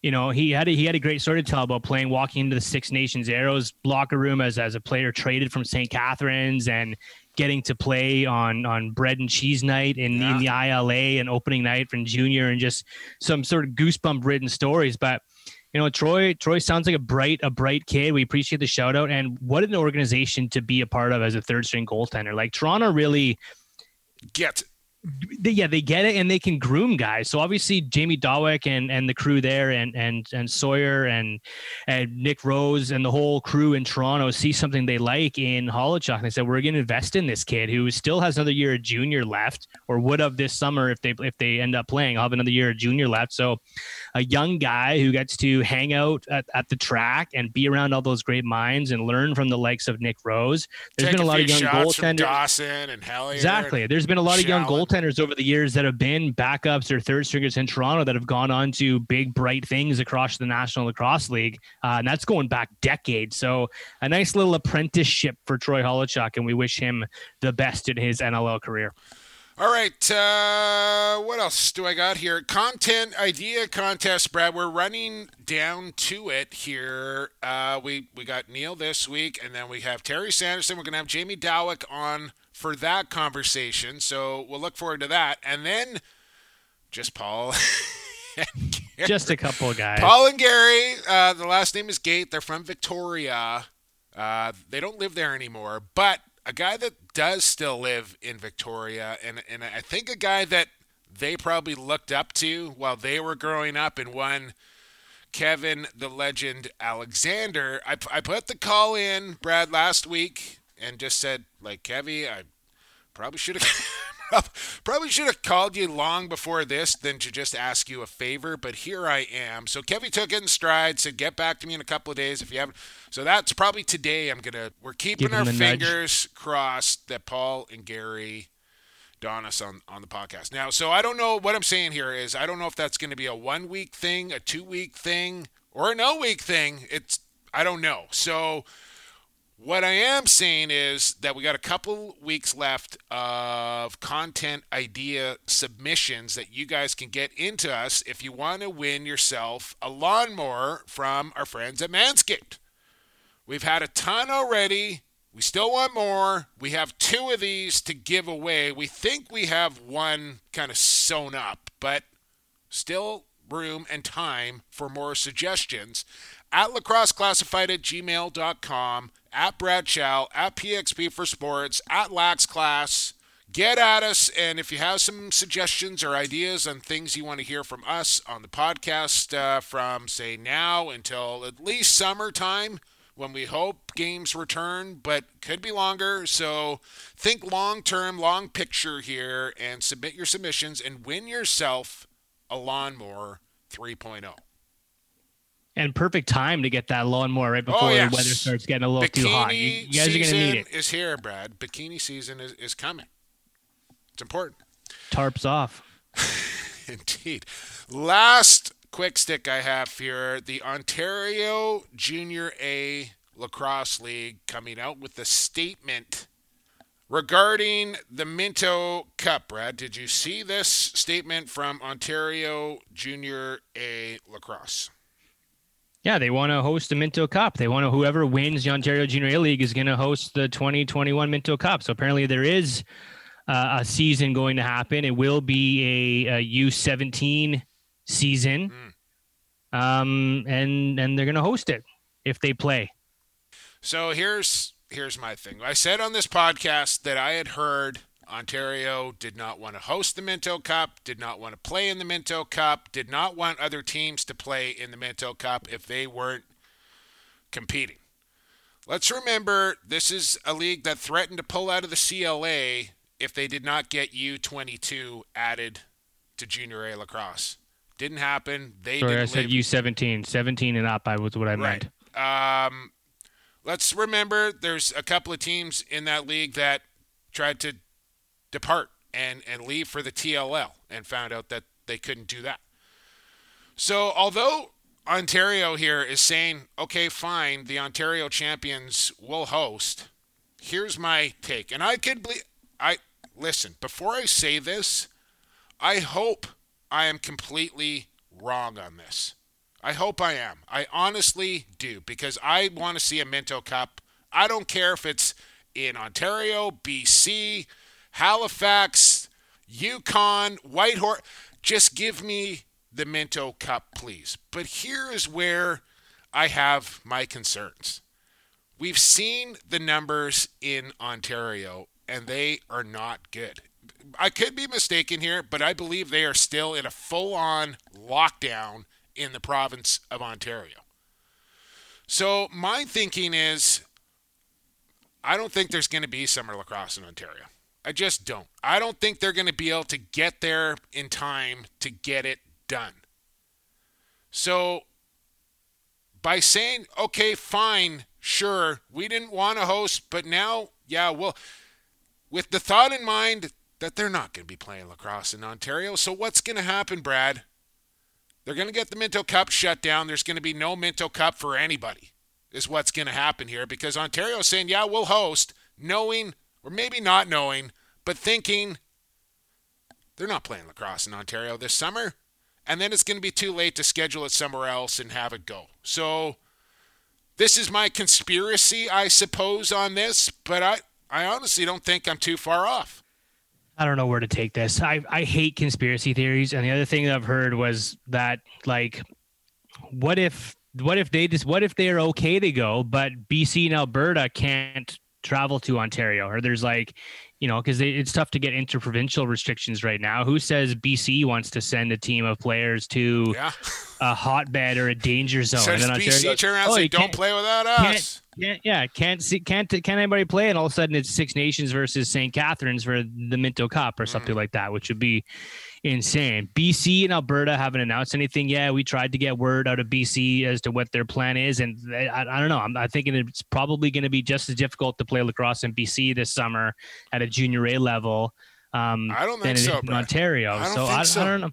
you know he had a, he had a great story to tell about playing walking into the Six Nations Arrows locker room as as a player traded from St. Catharines and getting to play on on bread and cheese night in, in the ILA and opening night from junior and just some sort of goosebump ridden stories. But you know, Troy, Troy sounds like a bright, a bright kid. We appreciate the shout out and what an organization to be a part of as a third string goaltender. Like Toronto really Get they, yeah, they get it and they can groom guys. So obviously Jamie Dawick and and the crew there and and and Sawyer and and Nick Rose and the whole crew in Toronto see something they like in Holochuk. And they said we're going to invest in this kid who still has another year of junior left, or would have this summer if they if they end up playing. I'll have another year of junior left. So a young guy who gets to hang out at, at the track and be around all those great minds and learn from the likes of Nick Rose. There's take been a lot of young goaltenders. Dawson and Hellier. Exactly. There's been a lot of young Shallon. goaltenders over the years that have been backups or third stringers in Toronto that have gone on to big, bright things across the National Lacrosse League. Uh, and that's going back decades. So a nice little apprenticeship for Troy Holochuk, and we wish him the best in his NLL career. All right, uh, what else do I got here? Content idea contest, Brad. We're running down to it here. Uh, we we got Neil this week, and then we have Terry Sanderson. We're gonna have Jamie Dawick on for that conversation, so we'll look forward to that. And then just Paul. (laughs) and Gary. Just a couple of guys. Paul and Gary. Uh, the last name is Gait. They're from Victoria. Uh, they don't live there anymore, but a guy that does still live in Victoria, and and I think a guy that they probably looked up to while they were growing up, and one. Kevin the Legend Alexander. I, I put the call in, Brad, last week and just said, like, Kevy, I probably should have probably should have called you long before this than to just ask you a favor, but here I am. So Kevy took it in stride, said get back to me in a couple of days if you haven't. So that's probably today. I'm gonna we're keeping Give our a nudge. fingers crossed that Paul and Gary don us on on the podcast now. So I don't know what I'm saying here is I don't know if that's going to be a one week thing, a two week thing, or a no week thing. It's I don't know. So What I am saying is that we got a couple weeks left of content idea submissions that you guys can get into us if you want to win yourself a lawnmower from our friends at Manscaped. We've had a ton already. We still want more. We have two of these to give away. We think we have one kind of sewn up, but still room and time for more suggestions at lacrosseclassified at gmail.com, at Brad Chow, at PXP for Sports, at Lax Class. Get at us, and if you have some suggestions or ideas on things you want to hear from us on the podcast uh, from, say, now until at least summertime, when we hope games return, but could be longer. So think long term, long picture here, and submit your submissions and win yourself a lawnmower 3.0 and perfect time to get that lawnmower right oh, before oh, yes. the weather starts getting a little Bikini too hot. You, you guys are going to need it. Is here, Brad. Bikini season is, is coming. It's important. Tarps off. (laughs) Indeed. Last quick stick I have here: the Ontario Junior A Lacrosse League coming out with a statement regarding the Minto Cup. Brad, did you see this statement from Ontario Junior A Lacrosse? Yeah, they want to host the Minto Cup. They want to whoever wins the Ontario Junior A League is going to host the 2021 Minto Cup. So apparently there is uh, a season going to happen. It will be a a U17 season, mm. um, and and they're going to host it if they play. So here's here's my thing. I said on this podcast that I had heard Ontario did not want to host the Minto Cup, did not want to play in the Minto Cup, did not want other teams to play in the Minto Cup if they weren't competing. Let's remember this is a league that threatened to pull out of the CLA if they did not get U22 added to junior A lacrosse. Didn't happen. They Sorry, didn't I said U17. 17 and up I was what I right. meant. Um, let's remember there's a couple of teams in that league that tried to depart and, and leave for the TLL and found out that they couldn't do that. So, although Ontario here is saying, okay, fine, the Ontario champions will host, here's my take. And I could believe, I, listen, before I say this, I hope I am completely wrong on this. I hope I am. I honestly do because I want to see a Minto Cup. I don't care if it's in Ontario, BC, Halifax, Yukon, Whitehorse. Just give me the Minto Cup, please. But here is where I have my concerns. We've seen the numbers in Ontario, and they are not good. I could be mistaken here, but I believe they are still in a full on lockdown in the province of Ontario. So, my thinking is I don't think there's going to be summer lacrosse in Ontario. I just don't. I don't think they're going to be able to get there in time to get it done. So, by saying, okay, fine, sure, we didn't want to host, but now, yeah, well, with the thought in mind that they're not going to be playing lacrosse in Ontario. So, what's going to happen, Brad? They're going to get the Minto Cup shut down. There's going to be no Minto Cup for anybody, is what's going to happen here because Ontario's saying, yeah, we'll host, knowing or maybe not knowing, but thinking they're not playing lacrosse in Ontario this summer. And then it's going to be too late to schedule it somewhere else and have it go. So this is my conspiracy, I suppose, on this, but I, I honestly don't think I'm too far off. I don't know where to take this. I, I hate conspiracy theories. And the other thing that I've heard was that, like, what if what if they just what if they're okay to go, but BC and Alberta can't travel to Ontario, or there's like, you know, because it's tough to get interprovincial restrictions right now. Who says BC wants to send a team of players to yeah. a hotbed or a danger (laughs) zone? Says and then BC Ontario turn around oh, say, "Don't play without us." Can't, yeah, can't see, can't can't anybody play? And all of a sudden, it's Six Nations versus St. Catharines for the Minto Cup or something mm. like that, which would be insane. BC and Alberta haven't announced anything yet. We tried to get word out of BC as to what their plan is, and I, I don't know. I'm, I'm, thinking it's probably going to be just as difficult to play lacrosse in BC this summer at a junior A level. Um, I don't think so, in Ontario. I so, I, so I don't know.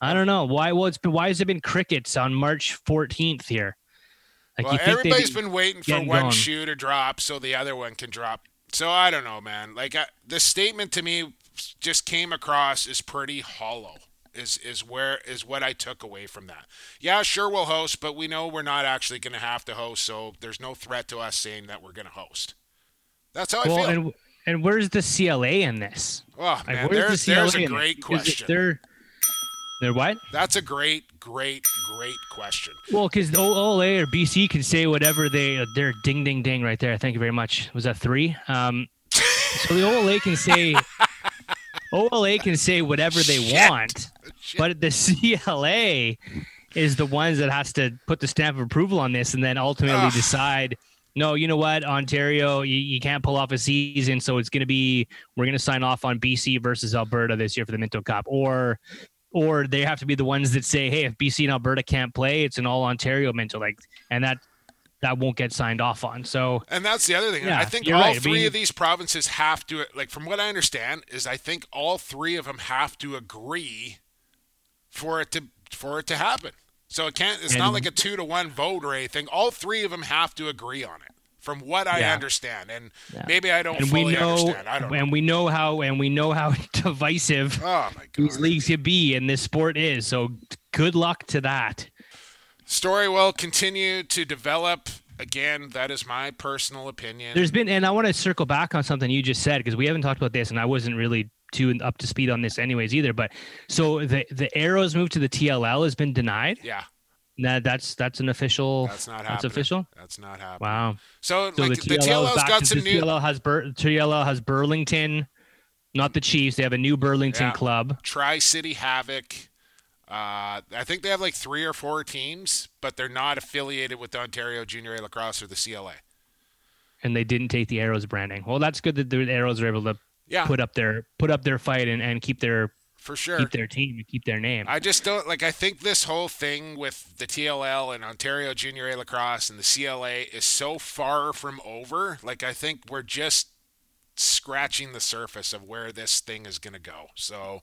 I don't know why. Well, it's been why has it been crickets on March 14th here? Like well, everybody's be been waiting for one going. shoe to drop so the other one can drop. So I don't know, man. Like I, this statement to me just came across as pretty hollow. Is is where is what I took away from that. Yeah, sure we'll host, but we know we're not actually going to have to host, so there's no threat to us saying that we're going to host. That's how I feel. and and where's the CLA in this? oh Like, man, there's the there's a great question. They're they're what? That's a great, great, great question. Well, because OLA or BC can say whatever they they're ding ding ding right there. Thank you very much. Was that three? Um, so the OLA can say (laughs) OLA can say whatever they Shit. want, but the CLA is the ones that has to put the stamp of approval on this and then ultimately Ugh. decide. No, you know what, Ontario, you, you can't pull off a season, so it's going to be we're going to sign off on BC versus Alberta this year for the Minto Cup, or or they have to be the ones that say, hey, if BC and Alberta can't play, it's an all Ontario Minto, like, and that that won't get signed off on. So And that's the other thing. Yeah, I think all right. I three mean- of these provinces have to, like, from what I understand, is I think all three of them have to agree for it to for it to happen. So it can't. It's not like a two to one vote or anything. All three of them have to agree on it, from what I Yeah. understand. And Yeah. maybe I don't and fully we know understand. I don't. know. and we know how and we know how (laughs) divisive Oh these leagues can be and this sport is. So good luck to that. Story will continue to develop. Again, that is my personal opinion. There's been, and I want to circle back on something you just said because we haven't talked about this, and I wasn't really too up to speed on this, anyways, either. But so the the arrows move to the TLL has been denied. yeah, That that's that's an official. that's not happening. That's official. That's not happening. Wow. So, So like the TLL, back got some new TLL has Bur- TLL has Burlington, not the Chiefs. They have a new Burlington Yeah. club. Tri City Havoc. Uh, I think they have like three or four teams, but they're not affiliated with the Ontario Junior A Lacrosse or the CLA. and they didn't take the arrows branding. Well, that's good that the arrows are able to Yeah, put up their put up their fight and, and keep their for sure. keep their team and keep their name. I just don't like. I think this whole thing with the TLL and Ontario Junior A Lacrosse and the CLA is so far from over. Like I think we're just scratching the surface of where this thing is going to go. So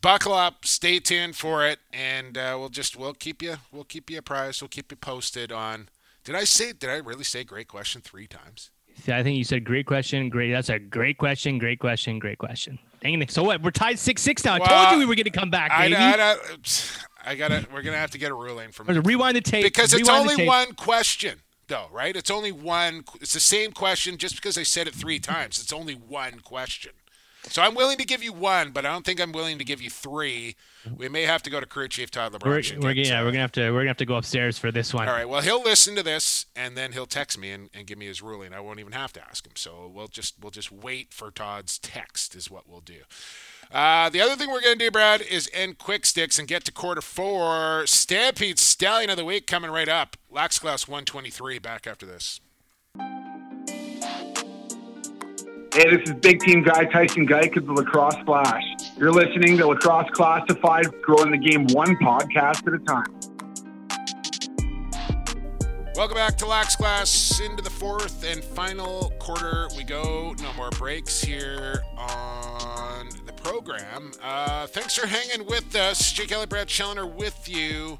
buckle up, stay tuned for it, and uh, we'll just we'll keep you we'll keep you apprised. We'll keep you posted on. Did I say? Did I really say great question three times? I think you said great question. Great. That's a great question. Great question. Great question. Dang it. So what? We're tied six six now. I Well, told you we were going to come back, I, baby. I, I, I gotta. We're gonna have to get a ruling from Rewind the tape because it's Rewind only one question though right it's only one it's the same question just because i said it three times it's only one question so i'm willing to give you one but i don't think i'm willing to give you three we may have to go to crew chief todd We're, lebron we're, yeah, uh, we're gonna have to we're gonna have to go upstairs for this one. all right well he'll listen to this and then he'll text me and, and give me his ruling i won't even have to ask him so we'll just we'll just wait for todd's text is what we'll do uh, the other thing we're going to do, Brad, is end quick sticks and get to quarter four. Stampede Stallion of the Week coming right up. Lax Class 123 back after this. Hey, this is big team guy Tyson Geik of the Lacrosse Flash. You're listening to Lacrosse Classified, growing the game one podcast at a time. Welcome back to Lax Class into the fourth and final quarter. We go. No more breaks here on the program. Uh, thanks for hanging with us. Jake Elliott, Brad Challoner with you.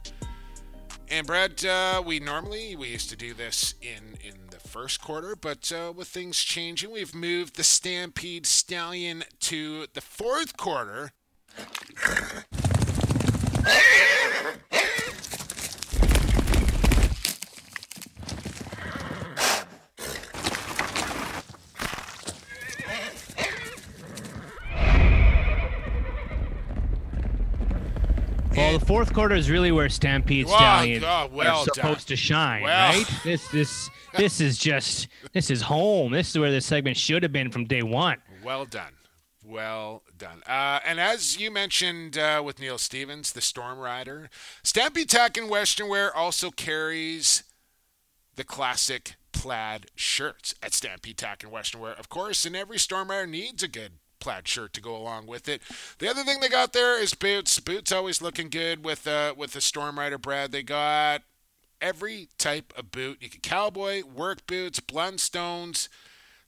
And Brad, uh, we normally we used to do this in in first quarter, but uh, with things changing, we've moved the Stampede Stallion to the fourth quarter. Well, the fourth quarter is really where Stampede Stallions oh, well are supposed done. to shine, Well. right? This this this is just this is home. This is where this segment should have been from day one. Well done. Well done. Uh, and as you mentioned uh, with Neil Stevens, the Storm Rider, Stampede Tack and Western Wear also carries the classic plaid shirts at Stampede Tack and Western Wear, of course, and every Storm Rider needs a good plaid shirt to go along with it. The other thing they got there is boots. Boots always looking good with uh, with the Storm Rider Brad. They got every type of boot. You can cowboy, work boots, Blundstones,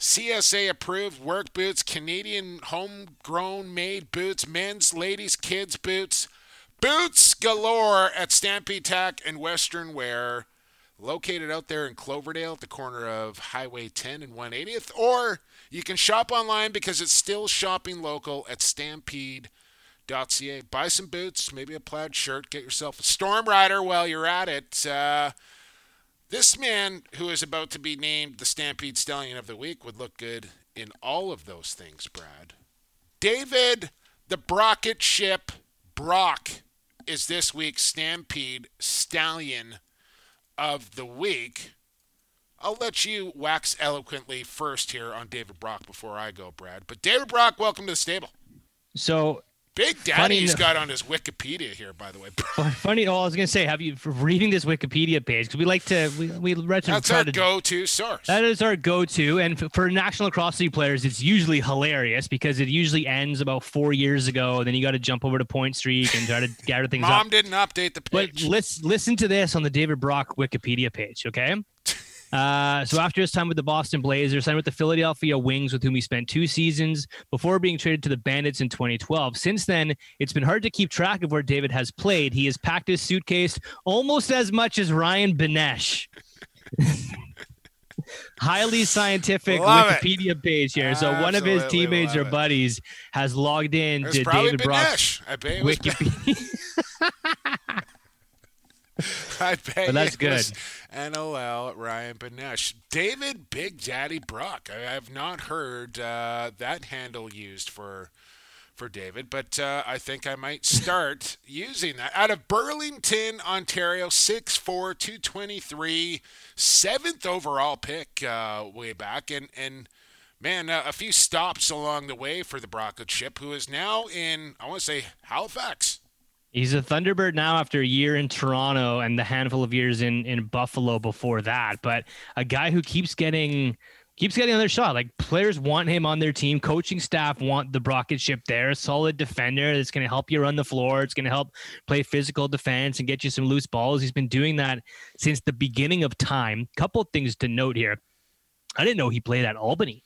CSA approved work boots, Canadian homegrown made boots, men's, ladies, kids boots, boots galore at Stampede Tack and Western Wear. located out there in Cloverdale at the corner of Highway 10 and 180th. Or you can shop online because it's still shopping local at stampede.ca. Buy some boots, maybe a plaid shirt, get yourself a Storm Rider while you're at it. Uh, this man, who is about to be named the Stampede Stallion of the Week, would look good in all of those things, Brad. David, the Brocket ship, Brock, is this week's Stampede Stallion of the Week. I'll let you wax eloquently first here on David Brock before I go, Brad. But David Brock, welcome to the stable. So Big Daddy's got on his Wikipedia here, by the way. Funny. Oh, I was gonna say, have you for reading this Wikipedia page? Because we like to, we we read That's our to, go-to source. That is our go-to, and for National Lacrosse League players, it's usually hilarious because it usually ends about four years ago. And then you got to jump over to Pointstreak and try to (laughs) gather things Mom up. Mom didn't update the page. But let's listen to this on the David Brock Wikipedia page, okay? (laughs) Uh, so after his time with the Boston Blazers, signed with the Philadelphia Wings, with whom he spent two seasons before being traded to the Bandits in 2012. Since then, it's been hard to keep track of where David has played. He has packed his suitcase almost as much as Ryan Benesch. (laughs) Highly scientific Love Wikipedia it. page here. So one of his teammates or buddies has logged in to David Brock's Wikipedia. (laughs) (laughs) (laughs) I bet but that's good. NLL Ryan Benesch. David Big Daddy Brock. I have not heard uh, that handle used for for David, but uh, I think I might start (laughs) using that. Out of Burlington, Ontario, 6'4", 223, seventh overall pick uh, way back, and and man, uh, a few stops along the way for the Brockett ship, who is now in I want to say Halifax. He's a Thunderbird now after a year in Toronto and the handful of years in in Buffalo before that. But a guy who keeps getting keeps getting another shot. Like players want him on their team, coaching staff want the Brocket ship there. Solid defender that's going to help you run the floor. It's going to help play physical defense and get you some loose balls. He's been doing that since the beginning of time. Couple things to note here. I didn't know he played at Albany.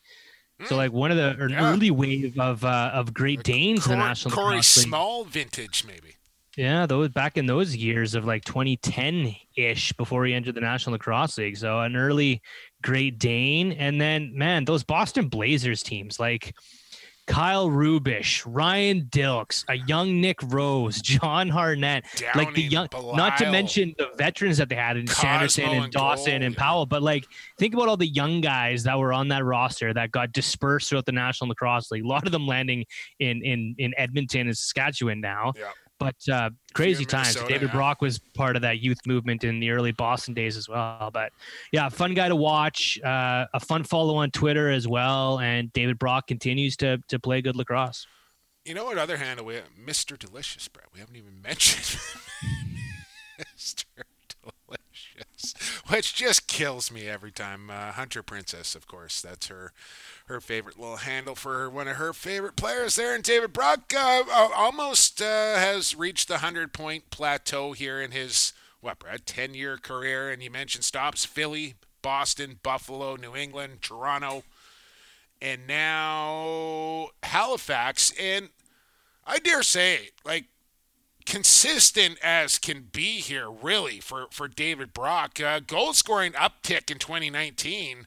So like one of the yeah. early wave of uh, of Great Danes Cor- in the National Corey. Small vintage maybe. Yeah, those back in those years of like 2010 ish before he entered the National Lacrosse League. So an early Great Dane, and then man, those Boston Blazers teams like Kyle Rubisch, Ryan Dilks, a young Nick Rose, (laughs) John Harnett, like the young, not to mention the veterans that they had in Cosmo Sanderson and, and Dawson Gold, and. Powell. But like, think about all the young guys that were on that roster that got dispersed throughout the National Lacrosse League. A lot of them landing in in in Edmonton and Saskatchewan now. Yeah. But uh, crazy times. David yeah. Brock was part of that youth movement in the early Boston days as well. But yeah, fun guy to watch. Uh, a fun follow on Twitter as well. And David Brock continues to to play good lacrosse. You know what other hand, we have? Mr. Delicious, Brett. We haven't even mentioned (laughs) Mr. Delicious, which just kills me every time. Uh, Hunter Princess, of course. That's her her favorite little handle for her, one of her favorite players there. And David Brock uh, uh, almost uh, has reached the 100 point plateau here in his, what, Brad, 10 year career. And you mentioned stops Philly, Boston, Buffalo, New England, Toronto and now Halifax. And I dare say, like, consistent as can be here, really, for, for David Brock. Uh, goal scoring uptick in 2019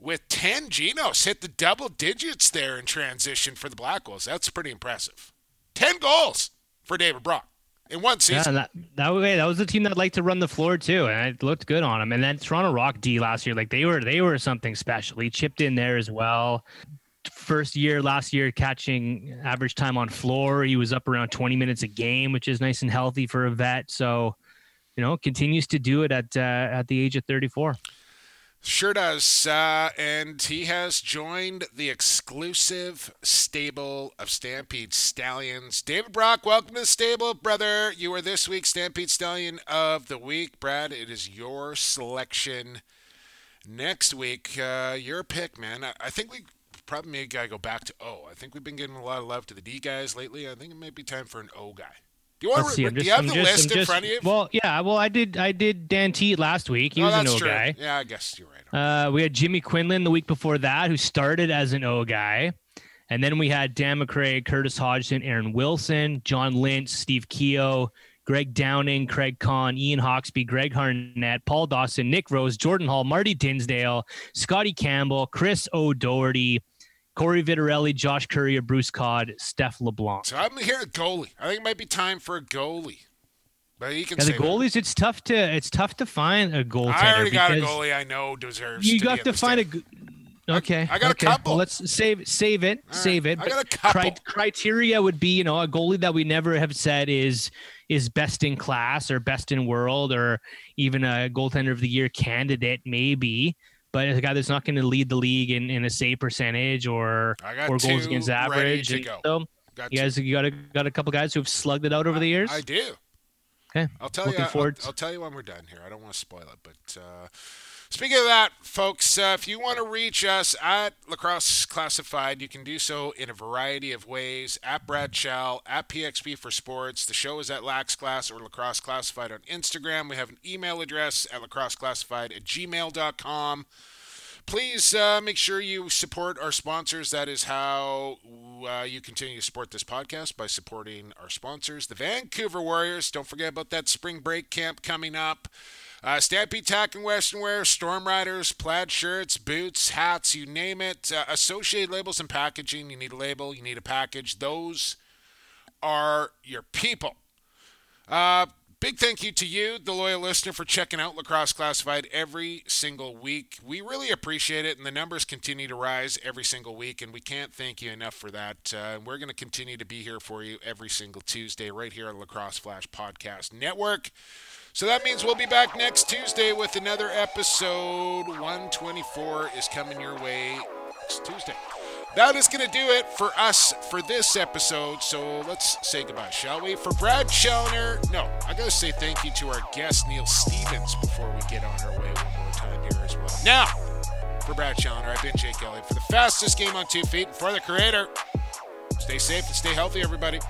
with 10 Genos hit the double digits there in transition for the Black Wolves. That's pretty impressive. 10 goals for David Brock in one Yeah, season. and that that way that was the team that liked to run the floor too, and it looked good on him. And then Toronto Rock D last year, like they were they were something special. He chipped in there as well. First year last year, catching average time on floor, he was up around 20 minutes a game, which is nice and healthy for a vet. So, you know, continues to do it at uh, at the age of 34. Sure does. Uh, and he has joined the exclusive stable of Stampede Stallions. David Brock, welcome to the stable, brother. You are this week's Stampede Stallion of the Week. Brad, it is your selection next week. Uh, your pick, man. I, I think we probably may gotta go back to O. I think we've been giving a lot of love to the D guys lately. I think it might be time for an O guy. Do you want Let's to? see. I'm do just, you have I'm the just- list I'm in just- front of you? Well, yeah. Well, I did. I did Dan Teat last week. He oh, was an O true. guy. Yeah, I guess you're right. Uh, we had Jimmy Quinlan the week before that, who started as an O guy. And then we had Dan McCrae, Curtis Hodgson, Aaron Wilson, John Lynch, Steve Keogh, Greg Downing, Craig Kahn, Ian Hawksby, Greg Harnett, Paul Dawson, Nick Rose, Jordan Hall, Marty Dinsdale, Scotty Campbell, Chris O'Doherty, Corey Vitarelli, Josh Currier, Bruce Codd, Steph LeBlanc. So I'm here at goalie. I think it might be time for a goalie. But you can yeah, say the goalies. It's tough to it's tough to find a goaltender. I already got a goalie I know deserves. You to got be to find a. stand. Okay, I got a couple. Well, let's save save it, All save right, it. I got a couple. cri- criteria would be, you know, a goalie that we never have said is is best in class or best in world or even a goaltender of the year candidate, maybe. But a guy that's not going to lead the league in, in a save percentage or or goals against average. And go. So Got you two. guys, you got a got a couple guys who have slugged it out over the years. I do. Okay, I'll tell Looking you. I'll, I'll tell you when we're done here. I don't want to spoil it, but uh, speaking of that, folks, uh, if you want to reach us at Lacrosse Classified, you can do so in a variety of ways. At Brad Chow, at PXP for Sports. The show is at Lax Class or Lacrosse Classified on Instagram. We have an email address at lacrosseclassified at gmail.com. Please uh, make sure you support our sponsors. That is how uh, you continue to support this podcast by supporting our sponsors, the Vancouver Warriors. Don't forget about that spring break camp coming up. Uh, Stampede Tack and Western Wear, Storm Riders, plaid shirts, boots, hats, you name it. Uh, associated labels and packaging. You need a label, you need a package. Those are your people. Uh, big thank you to you, the loyal listener, for checking out Lacrosse Classified every single week. We really appreciate it, and the numbers continue to rise every single week, and we can't thank you enough for that. Uh, we're going to continue to be here for you every single Tuesday right here on Lacrosse Flash Podcast Network. So that means we'll be back next Tuesday with another episode. 124 is coming your way next Tuesday. That is going to do it for us for this episode. So let's say goodbye, shall we? For Brad Challoner, no, I got to say thank you to our guest, Neil Stevens, before we get on our way one more time here as well. Now, for Brad Challoner, I've been Jake Elliott. For the fastest game on two feet, and for the creator, stay safe and stay healthy, everybody.